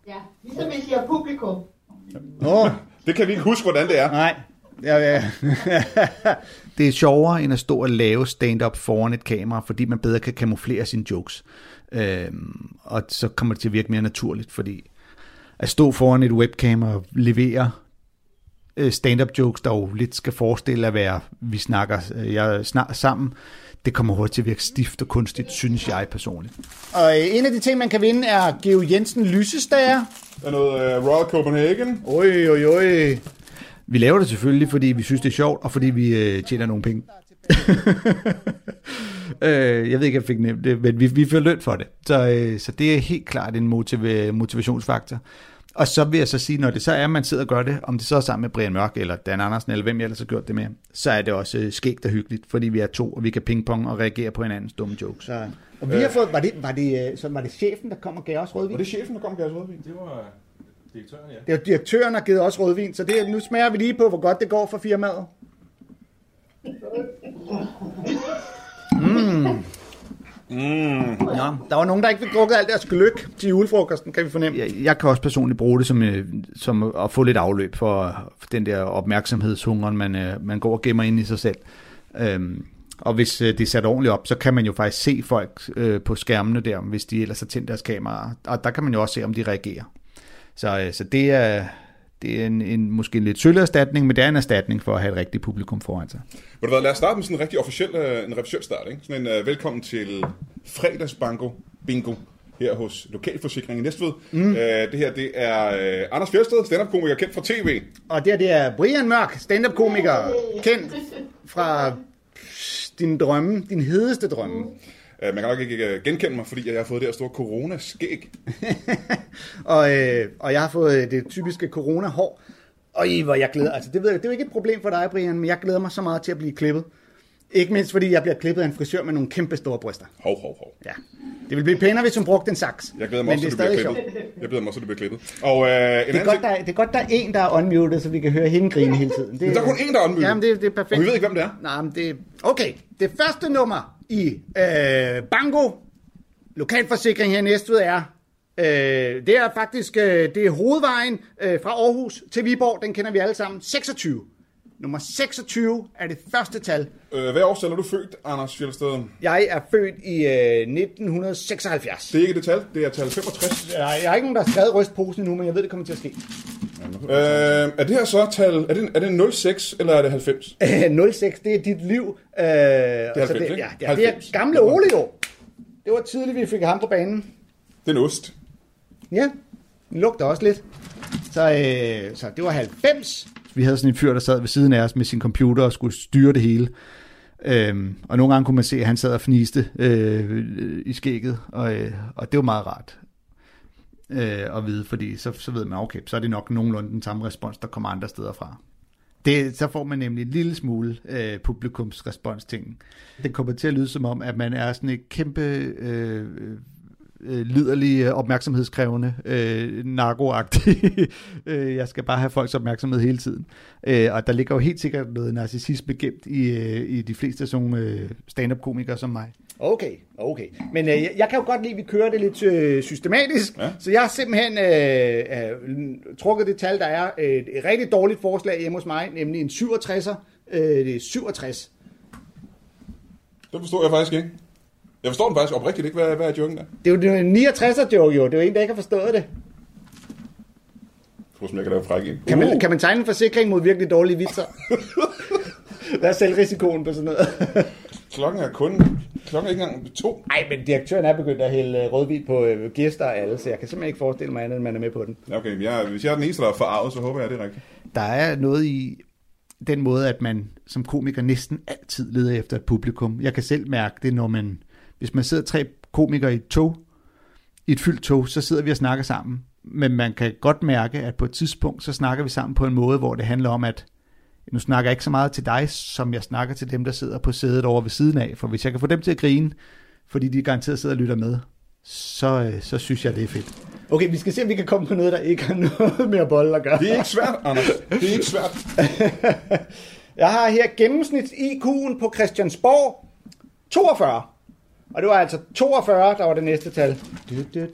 Ja, ligesom hvis jeg er publikum. Nå, Det kan vi ikke huske, hvordan det er. Nej. Ja, ja. (laughs) det er sjovere end at stå og lave stand-up foran et kamera, fordi man bedre kan kamuflere sine jokes. Øhm, og så kommer det til at virke mere naturligt, fordi at stå foran et webcam og levere øh, stand-up jokes, der jo lidt skal forestille at være, vi snakker øh, jeg snak, sammen, det kommer hurtigt til at virke stift og kunstigt, synes jeg personligt. Og øh, en af de ting, man kan vinde, er Geo Jensen lysestager. Der er noget uh, Royal Copenhagen. Oj, oj, oj. Vi laver det selvfølgelig, fordi vi synes, det er sjovt, og fordi vi øh, tjener nogle penge. (laughs) øh, jeg ved ikke, om jeg fik nemt det, men vi, vi får løn for det. Så, øh, så det er helt klart en motiv- motivationsfaktor. Og så vil jeg så sige, når det så er, at man sidder og gør det, om det så er sammen med Brian Mørk, eller Dan Andersen, eller hvem jeg ellers har gjort det med, så er det også øh, skægt og hyggeligt, fordi vi er to, og vi kan pingpong og reagere på hinandens dumme jokes. Så, og vi har fået, var det, var det, øh, så var det chefen, der kom og gav os rødvin? Var det chefen, der kom og gav os rødvin? Det var direktøren, ja. Det var direktøren, der har givet os rødvin, så det, nu smager vi lige på, hvor godt det går for firmaet. Mm. Mm. Ja, der var nogen, der ikke fik drukket alt deres gløk til julefrokosten, kan vi fornemme. Jeg, jeg kan også personligt bruge det som, øh, som at få lidt afløb for, for den der opmærksomhedshunger, man, øh, man går og gemmer ind i sig selv. Øhm, og hvis øh, det er sat ordentligt op, så kan man jo faktisk se folk øh, på skærmene der, hvis de ellers har tændt deres kamera. Og der kan man jo også se, om de reagerer. Så, øh, så det er, det er en, en, måske en lidt sølle erstatning, men det er en erstatning for at have et rigtigt publikum foran sig. Ved du hvad, lad os starte med sådan en rigtig officiel, øh, en officiel start. Ikke? Sådan en uh, velkommen til fredagsbango bingo her hos Lokalforsikring i Næstved. Mm. Uh, det her, det er uh, Anders Fjeldsted, stand-up-komiker, kendt fra tv. Og det her, det er Brian Mørk, stand-up-komiker, kendt fra din drømme, din hedeste drømme. Uh, man kan nok ikke uh, genkende mig, fordi jeg har fået det her store corona-skæg. (laughs) og, øh, og jeg har fået det typiske corona-hår. Og I, hvor jeg glæder, altså det ved jeg, det er jo ikke et problem for dig, Brian, men jeg glæder mig så meget til at blive klippet. Ikke mindst fordi jeg bliver klippet af en frisør med nogle kæmpe store bryster. Hov, hov, hov. Ja. Det vil blive pænere, hvis hun brugte en saks. Jeg glæder mig også, det til er bliver klippet. Jeg glæder mig også, til det bliver klippet. Og øh, en Det er, anden godt, ting, der, er, det er godt, der er en, der er unmuted, så vi kan høre hende grine hele tiden. Det, Men der er kun en, der er unmuted. Jamen, det, det er perfekt. Og vi ved ikke, hvem det er. Nej, men det Okay, det første nummer i øh, Bango, lokalforsikring her i Næstved, er... Øh, det er faktisk øh, det er hovedvejen øh, fra Aarhus til Viborg. Den kender vi alle sammen. 26. Nummer 26 er det første tal. øh, hvad årstal er du født, Anders Fjeldsted? Jeg er født i øh, 1976. Det er ikke det tal, det er tal 65. Jeg, jeg har ikke nogen, der har skrevet rystposen endnu, men jeg ved, det kommer til at ske. Øh, er det her så tal, er det, er det 06 eller er det 90? 06, (laughs) det er dit liv. Øh, det er 90, det, ikke? ja, ja, det er 90. gamle Ole jo. Det var tidligt, vi fik ham på banen. Det er en ost. Ja, den lugter også lidt. Så, øh, så det var 90. Vi havde sådan en fyr, der sad ved siden af os med sin computer og skulle styre det hele. Øhm, og nogle gange kunne man se, at han sad og fniste øh, i skægget, og, øh, og det var meget rart øh, at vide, fordi så, så ved man, okay, så er det nok nogenlunde den samme respons, der kommer andre steder fra. Det, så får man nemlig en lille smule øh, publikumsrespons ting. Det kommer til at lyde som om, at man er sådan et kæmpe øh, øh, liderlig, øh, opmærksomhedskrævende, øh, narkoagtig. (laughs) øh, jeg skal bare have folks opmærksomhed hele tiden. Øh, og der ligger jo helt sikkert noget narcissisme gemt i, øh, i de fleste af sådan øh, stand-up-komikere som mig. Okay, okay. Men øh, jeg, jeg kan jo godt lide, at vi kører det lidt øh, systematisk. Ja. Så jeg har simpelthen øh, øh, trukket det tal, der er øh, et, et rigtig dårligt forslag hjemme hos mig, nemlig en 67'er. Øh, det er 67. Det forstår jeg faktisk ikke. Jeg forstår den faktisk oprigtigt ikke. Hvad, hvad er joken der? Det er jo det er jo en 69'er joke jo. Det er jo en, der ikke har forstået det. Jeg tror, jeg kan lave fræk en. Kan man, kan man tegne en forsikring mod virkelig dårlige vitser? (laughs) Hvad er selvrisikoen på sådan noget? Klokken er kun... Klokken er ikke engang to. Nej, men direktøren er begyndt at hælde øh, rødvin på øh, gæster og alle, så jeg kan simpelthen ikke forestille mig andet, end man er med på den. Okay, men jeg, hvis jeg er den eneste, der er forarvet, så håber jeg, det er rigtigt. Der er noget i den måde, at man som komiker næsten altid leder efter et publikum. Jeg kan selv mærke det, når man... Hvis man sidder tre komikere i et tog, i et fyldt tog, så sidder vi og snakker sammen. Men man kan godt mærke, at på et tidspunkt, så snakker vi sammen på en måde, hvor det handler om, at nu snakker jeg ikke så meget til dig, som jeg snakker til dem, der sidder på sædet over ved siden af. For hvis jeg kan få dem til at grine, fordi de garanteret sidder og lytter med, så, øh, så synes jeg, det er fedt. Okay, vi skal se, om vi kan komme på noget, der ikke har (laughs) noget med at bolle at gøre. Det er ikke svært, Anders. Det er ikke svært. (laughs) Jeg har her gennemsnits IQ'en på Christiansborg 42. Og det var altså 42, der var det næste tal. Du, du,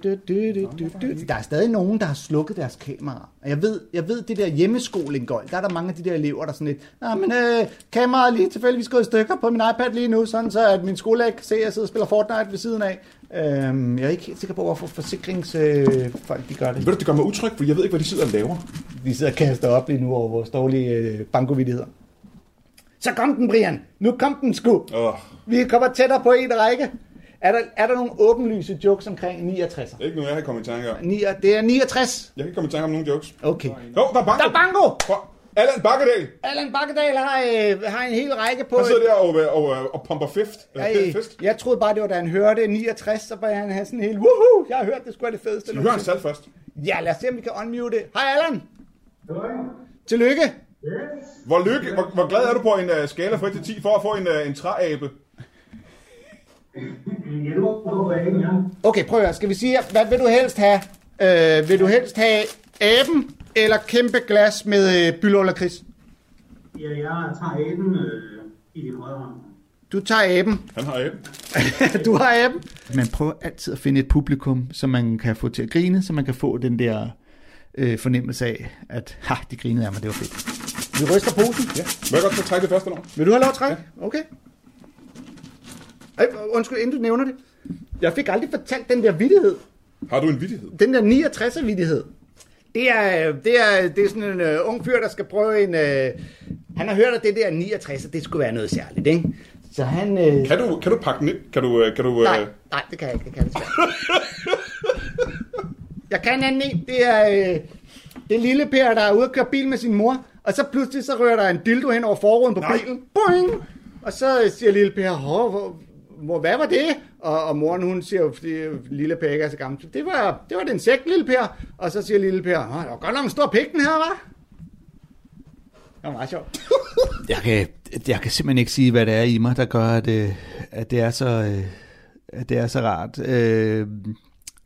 du. Der er stadig nogen, der har slukket deres kamera. Og jeg ved, jeg ved det der hjemmeskoling der er der mange af de der elever, der er sådan lidt, nej, men øh, kameraet er lige tilfældigvis gået i stykker på min iPad lige nu, sådan så at min skolelæg kan se, at jeg sidder og spiller Fortnite ved siden af. Øhm, jeg er ikke helt sikker på, hvorfor forsikringsfolk øh, de gør det. Ved du, det gør mig utryg, for jeg ved ikke, hvad de sidder og laver. Vi sidder og kaster op lige nu over vores dårlige øh, bankovidigheder. Så kom den, Brian. Nu kom den sgu. Oh. Vi kommer tættere på en række. Er der, er der nogle åbenlyse jokes omkring 69? Ikke nu, jeg har kommet i tanke om. Ni, det er 69. Jeg kan ikke komme i tanke om nogen jokes. Okay. Jo, der er banko. Der er banko! Allan Bakkedal. Allan Bakkedal har, øh, har en hel række på... Han sidder der og, og, og, og pumper fift. Ej, jeg troede bare, det var da han hørte 69, så var han have sådan helt, woohoo, jeg har hørt, det skulle være det fedeste. Så vi hører hans tal først. Ja, lad os se, om vi kan unmute det. Hej Allan. Tillykke. Hvor, lykke, hvor, hvor glad er du på en uh, skala fra 1 til 10 for at få en, uh, en træabe? Okay, prøv at høre. Skal vi sige, hvad vil du helst have? Øh, vil du helst have aben eller kæmpe glas med øh, byld lakrids? Ja, jeg tager aben øh, i din højre hånd. Du tager aben. Han har aben. (laughs) du har aben. Man prøver altid at finde et publikum, som man kan få til at grine, så man kan få den der øh, fornemmelse af, at ha, de grinede af mig, det var fedt. Vi ryster posen. Ja. Må jeg godt få trække det første nummer? Vil du have lov at trække? Ja. Okay. Ej, undskyld, inden du nævner det. Jeg fik aldrig fortalt den der vittighed. Har du en vittighed? Den der 69'er vittighed. Det er, det, er, det er sådan en uh, ung fyr, der skal prøve en... Uh, han har hørt, at det der 69'er, det skulle være noget særligt, ikke? Så han... Uh, Kan du, kan du pakke den ind? Kan du... øh, Kan du Nej, øh, nej, det kan jeg ikke. Det kan jeg jeg kan en anden en. Det er, øh, det er lille Per, der er ude og køre bil med sin mor. Og så pludselig så rører der en dildo hen over forruden på Nej. bilen. Boing! Og så øh, siger lille Per, hvor, hvor, hvad var det? Og, og moren hun siger jo, fordi lille Per ikke er så gammel. Det var, det var den sæk, lille Per. Og så siger lille Per, det der var godt nok en stor pik, den her, var. Det var meget sjovt. (laughs) Jeg kan, jeg kan simpelthen ikke sige, hvad det er i mig, der gør, at, øh, at, det, er så, øh, at det er så rart. Øh,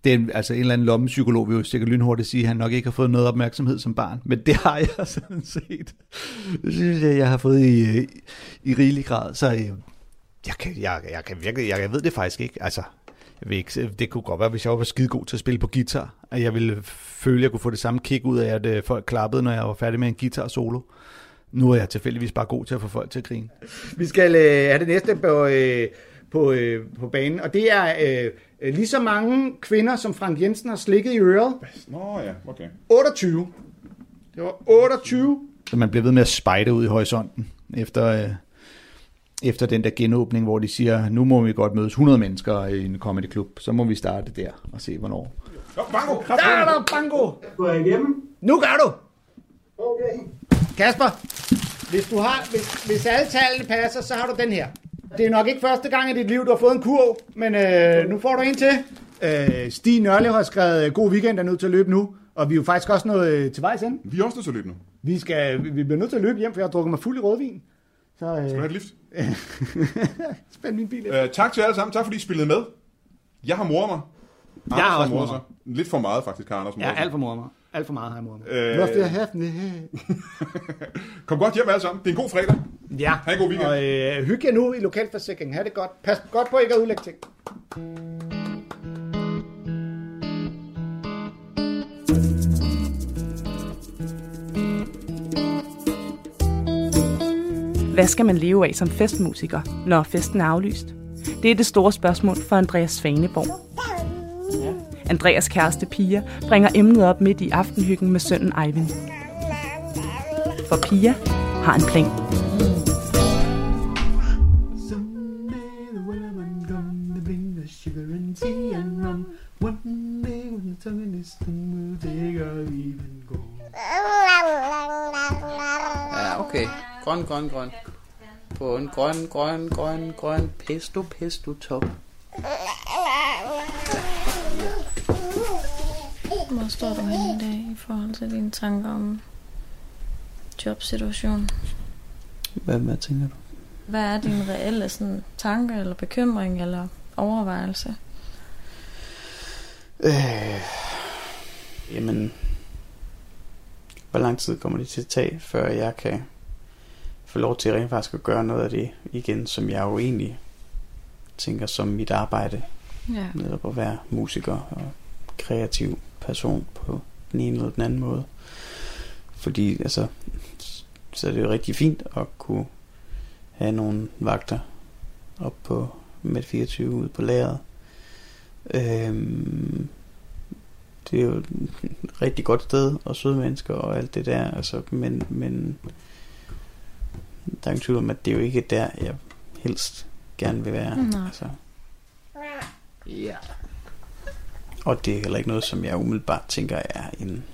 det er en, altså en eller anden lommepsykolog vil jo sikkert lynhurtigt sige, at han nok ikke har fået noget opmærksomhed som barn, men det har jeg (laughs) sådan set. Det synes jeg, jeg har fået i, øh, i rigelig grad. Så jeg, kan, jeg, jeg, kan virkelig, jeg, jeg ved det faktisk ikke. Altså, jeg ved ikke, det kunne godt være, hvis jeg var skide god til at spille på guitar, at jeg ville føle, at jeg kunne få det samme kick ud af, at øh, folk klappede, når jeg var færdig med en guitar solo. Nu er jeg tilfældigvis bare god til at få folk til at grine. Vi skal øh, have det næste på, øh, på, øh, på banen, og det er øh, øh, lige så mange kvinder, som Frank Jensen har slikket i øret. Nå ja, okay. 28. Det var 28. Så man bliver ved med at spejde ud i horisonten efter, øh, efter den der genåbning, hvor de siger, nu må vi godt mødes 100 mennesker i en comedy club. Så må vi starte der og se, hvornår. Nå, bango! Der er der bango! Du er hjemme? Nu gør du! Okay. Kasper, hvis, du har, hvis, hvis alle tallene passer, så har du den her. Det er nok ikke første gang i dit liv, du har fået en kurv, men øh, nu får du en til. Øh, Stig Nørlev har skrevet, øh, god weekend er nødt til at løbe nu, og vi er jo faktisk også nået øh, til vejs ende. Vi er også nødt til at løbe nu. Vi, skal, vi- vi bliver nødt til at løbe hjem, for jeg har drukket mig fuld i rødvin. Så, øh, Skal du have et lift? (laughs) Spænd min bil. Øh, tak til jer alle sammen. Tak fordi I spillede med. Jeg har moret mig. Jeg har også moret sig. Lidt for meget faktisk, har Anders Ja, moret sig. alt for mor mig. Alt for meget har jeg mor mig. Øh, Det det, jeg har haft med. (laughs) Kom godt hjem alle sammen. Det er en god fredag. Ja, Ha' en god weekend. og øh, hygge jer nu i lokalforsikringen. Ha' det godt. Pas godt på ikke at udlægge ting. Hvad skal man leve af som festmusiker, når festen er aflyst? Det er det store spørgsmål for Andreas Svaneborg. Andreas kæreste Pia bringer emnet op midt i aftenhyggen med sønnen Eivind. For Pia har en plan. Ja, okay. Grøn, grøn, grøn. På en grøn, grøn, grøn, grøn pesto, pesto top. Hvor står du henne i dag i forhold til dine tanker om jobsituationen? Hvad, hvad tænker du? Hvad er din reelle sådan, tanke eller bekymring eller overvejelse? Øh, jamen, hvor lang tid kommer det til at tage, før jeg kan få lov til rent faktisk at gøre noget af det igen, som jeg jo egentlig tænker som mit arbejde. Ja. Netop at være musiker og kreativ person på den ene eller den anden måde. Fordi altså, så er det jo rigtig fint at kunne have nogle vagter op på Med 24 ude på lageret. Øhm, det er jo et rigtig godt sted, og søde mennesker og alt det der, altså, men, men der er ingen tvivl om, at det er jo ikke der, jeg helst gerne vil være. Nej. Altså, Ja. og det er heller ikke noget, som jeg umiddelbart tænker er en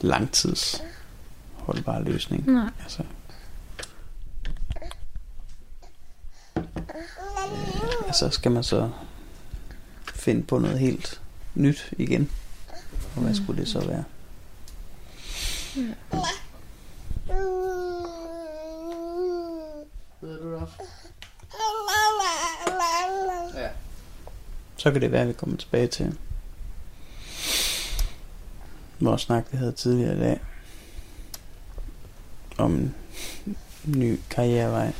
langtids holdbar løsning. Nej. Altså, altså skal man så finde på noget helt nyt igen. Og hvad skulle det så være? Ja. Ja. Så kan det være, at vi kommer tilbage til vores snak, vi havde tidligere i dag. Om en ny karrierevej.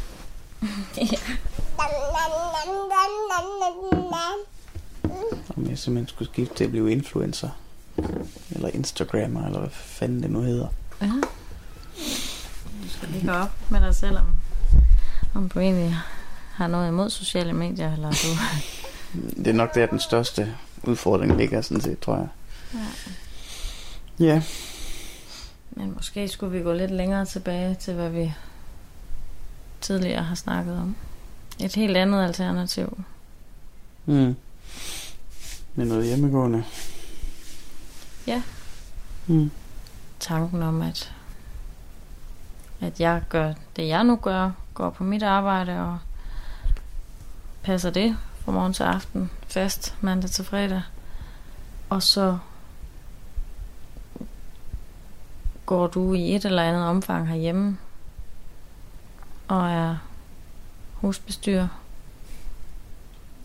Om jeg simpelthen skulle skifte til at blive influencer. Eller Instagrammer, eller hvad fanden det nu hedder. Ja. Du skal lige gå op med dig selv, om, om du egentlig har noget imod sociale medier, eller du... (laughs) Det er nok der, den største udfordring ligger, sådan set, tror jeg. Ja. Ja. Men måske skulle vi gå lidt længere tilbage til, hvad vi tidligere har snakket om. Et helt andet alternativ. Mm. Med noget hjemmegående. Ja. Mm. Tanken om, at, at jeg gør det, jeg nu gør, går på mit arbejde og passer det fra morgen til aften, fast mandag til fredag. Og så går du i et eller andet omfang herhjemme og er husbestyrer,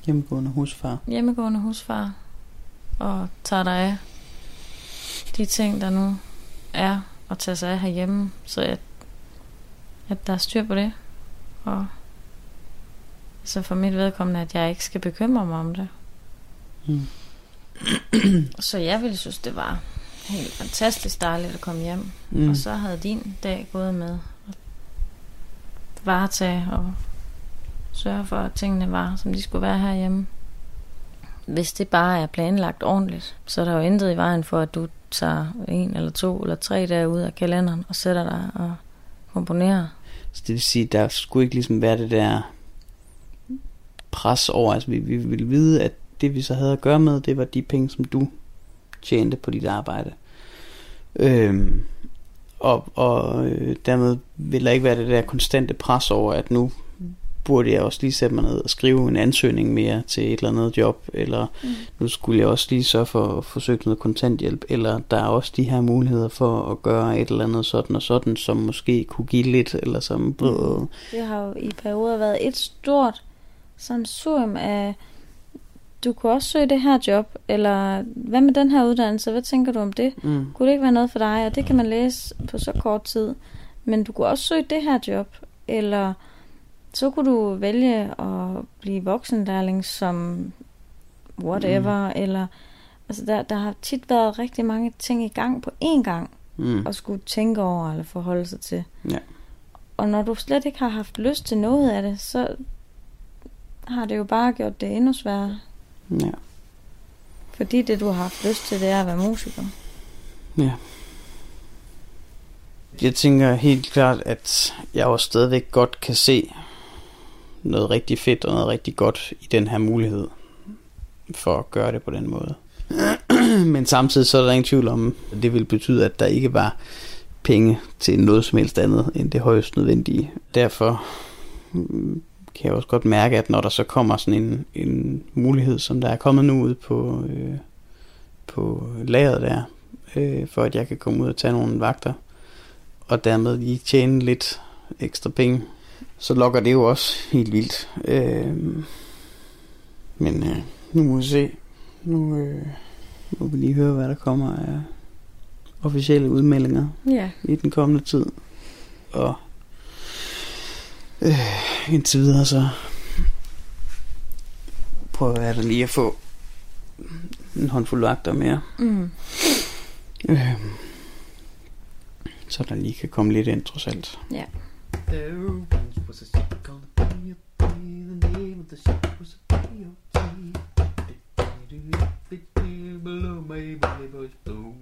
Hjemmegående husfar. hjemmegående husfar, og tager dig af de ting, der nu er at tage sig af herhjemme, så at, at der er styr på det. Og så for mit vedkommende, at jeg ikke skal bekymre mig om det. Mm. (clears throat) Så jeg ville synes, det var helt fantastisk dejligt at komme hjem. Mm. Og så havde din dag gået med at varetage og sørge for, at tingene var, som de skulle være herhjemme. Hvis det bare er planlagt ordentligt, så er der jo intet i vejen for, at du tager en eller to eller tre dage ud af kalenderen og sætter dig og komponerer. Så det vil sige, der skulle ikke ligesom være det der pres over. Altså vi, vi ville vide, at det vi så havde at gøre med, det var de penge, som du tjente på dit arbejde. Øhm, og og øh, dermed vil der ikke være det der konstante pres over, at nu burde jeg også lige sætte mig ned og skrive en ansøgning mere til et eller andet job, eller mm. nu skulle jeg også lige sørge for at forsøge noget kontanthjælp, eller der er også de her muligheder for at gøre et eller andet sådan og sådan, som måske kunne give lidt, eller som... Mm. Det har jo i perioder været et stort sammensurium af, du kunne også søge det her job, eller hvad med den her uddannelse, hvad tænker du om det? Mm. Kunne det ikke være noget for dig? Og det kan man læse på så kort tid. Men du kunne også søge det her job, eller så kunne du vælge at blive voksenlærling som whatever, mm. eller altså der, der har tit været rigtig mange ting i gang på én gang, Mm. og skulle tænke over eller forholde sig til. Ja. Og når du slet ikke har haft lyst til noget af det, så har det jo bare gjort det endnu sværere. Ja. Fordi det, du har haft lyst til, det er at være musiker. Ja. Jeg tænker helt klart, at jeg også stadigvæk godt kan se noget rigtig fedt og noget rigtig godt i den her mulighed for at gøre det på den måde. (clears throat) Men samtidig så er der ingen tvivl om, at det vil betyde, at der ikke var penge til noget som helst andet end det højst nødvendige. Derfor mm, kan jeg også godt mærke, at når der så kommer sådan en, en mulighed, som der er kommet nu ud på, øh, på lageret der, øh, for at jeg kan komme ud og tage nogle vagter, og dermed lige tjene lidt ekstra penge, så lokker det jo også helt vildt. Øh, men øh, nu må vi se. Nu øh, må vi lige høre, hvad der kommer af officielle udmeldinger Ja. i den kommende tid. Og øh, indtil videre så prøver jeg da lige at få en håndfuld vagter mere. Mm. Øh, så der lige kan komme lidt ind trods alt. Ja. There once was a ship called the Coyote. The name of the ship was a P.O.T. Below my belly was blue.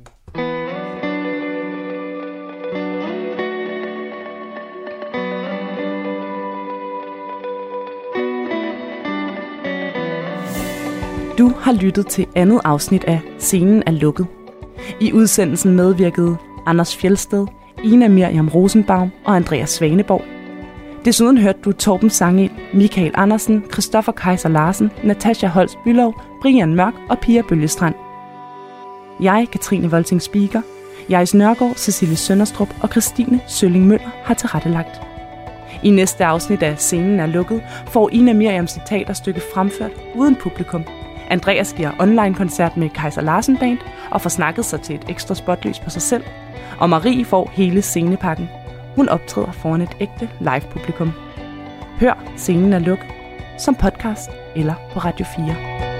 Du har lyttet til andet afsnit af Scenen er lukket. I udsendelsen medvirkede Anders Fjelsted, Ina Miriam Rosenbaum og Andreas Svaneborg. Desuden hørte du Torben Sangel, Michael Andersen, Christoffer Kaiser Larsen, Natasha Holst Bylov, Brian Mørk og Pia Bøllestrand. Jeg, Katrine Volting Spiker, Jais Nørgaard, Cecilie Sønderstrup og Christine Sølling Møller har tilrettelagt. I næste afsnit af Scenen er lukket får Ina Miriam sit teaterstykke fremført uden publikum. Andreas giver online-koncert med Kaiser Larsen Band og får snakket sig til et ekstra spotlys på sig selv. Og Marie får hele scenepakken. Hun optræder foran et ægte live-publikum. Hør Scenen er luk som podcast eller på Radio 4.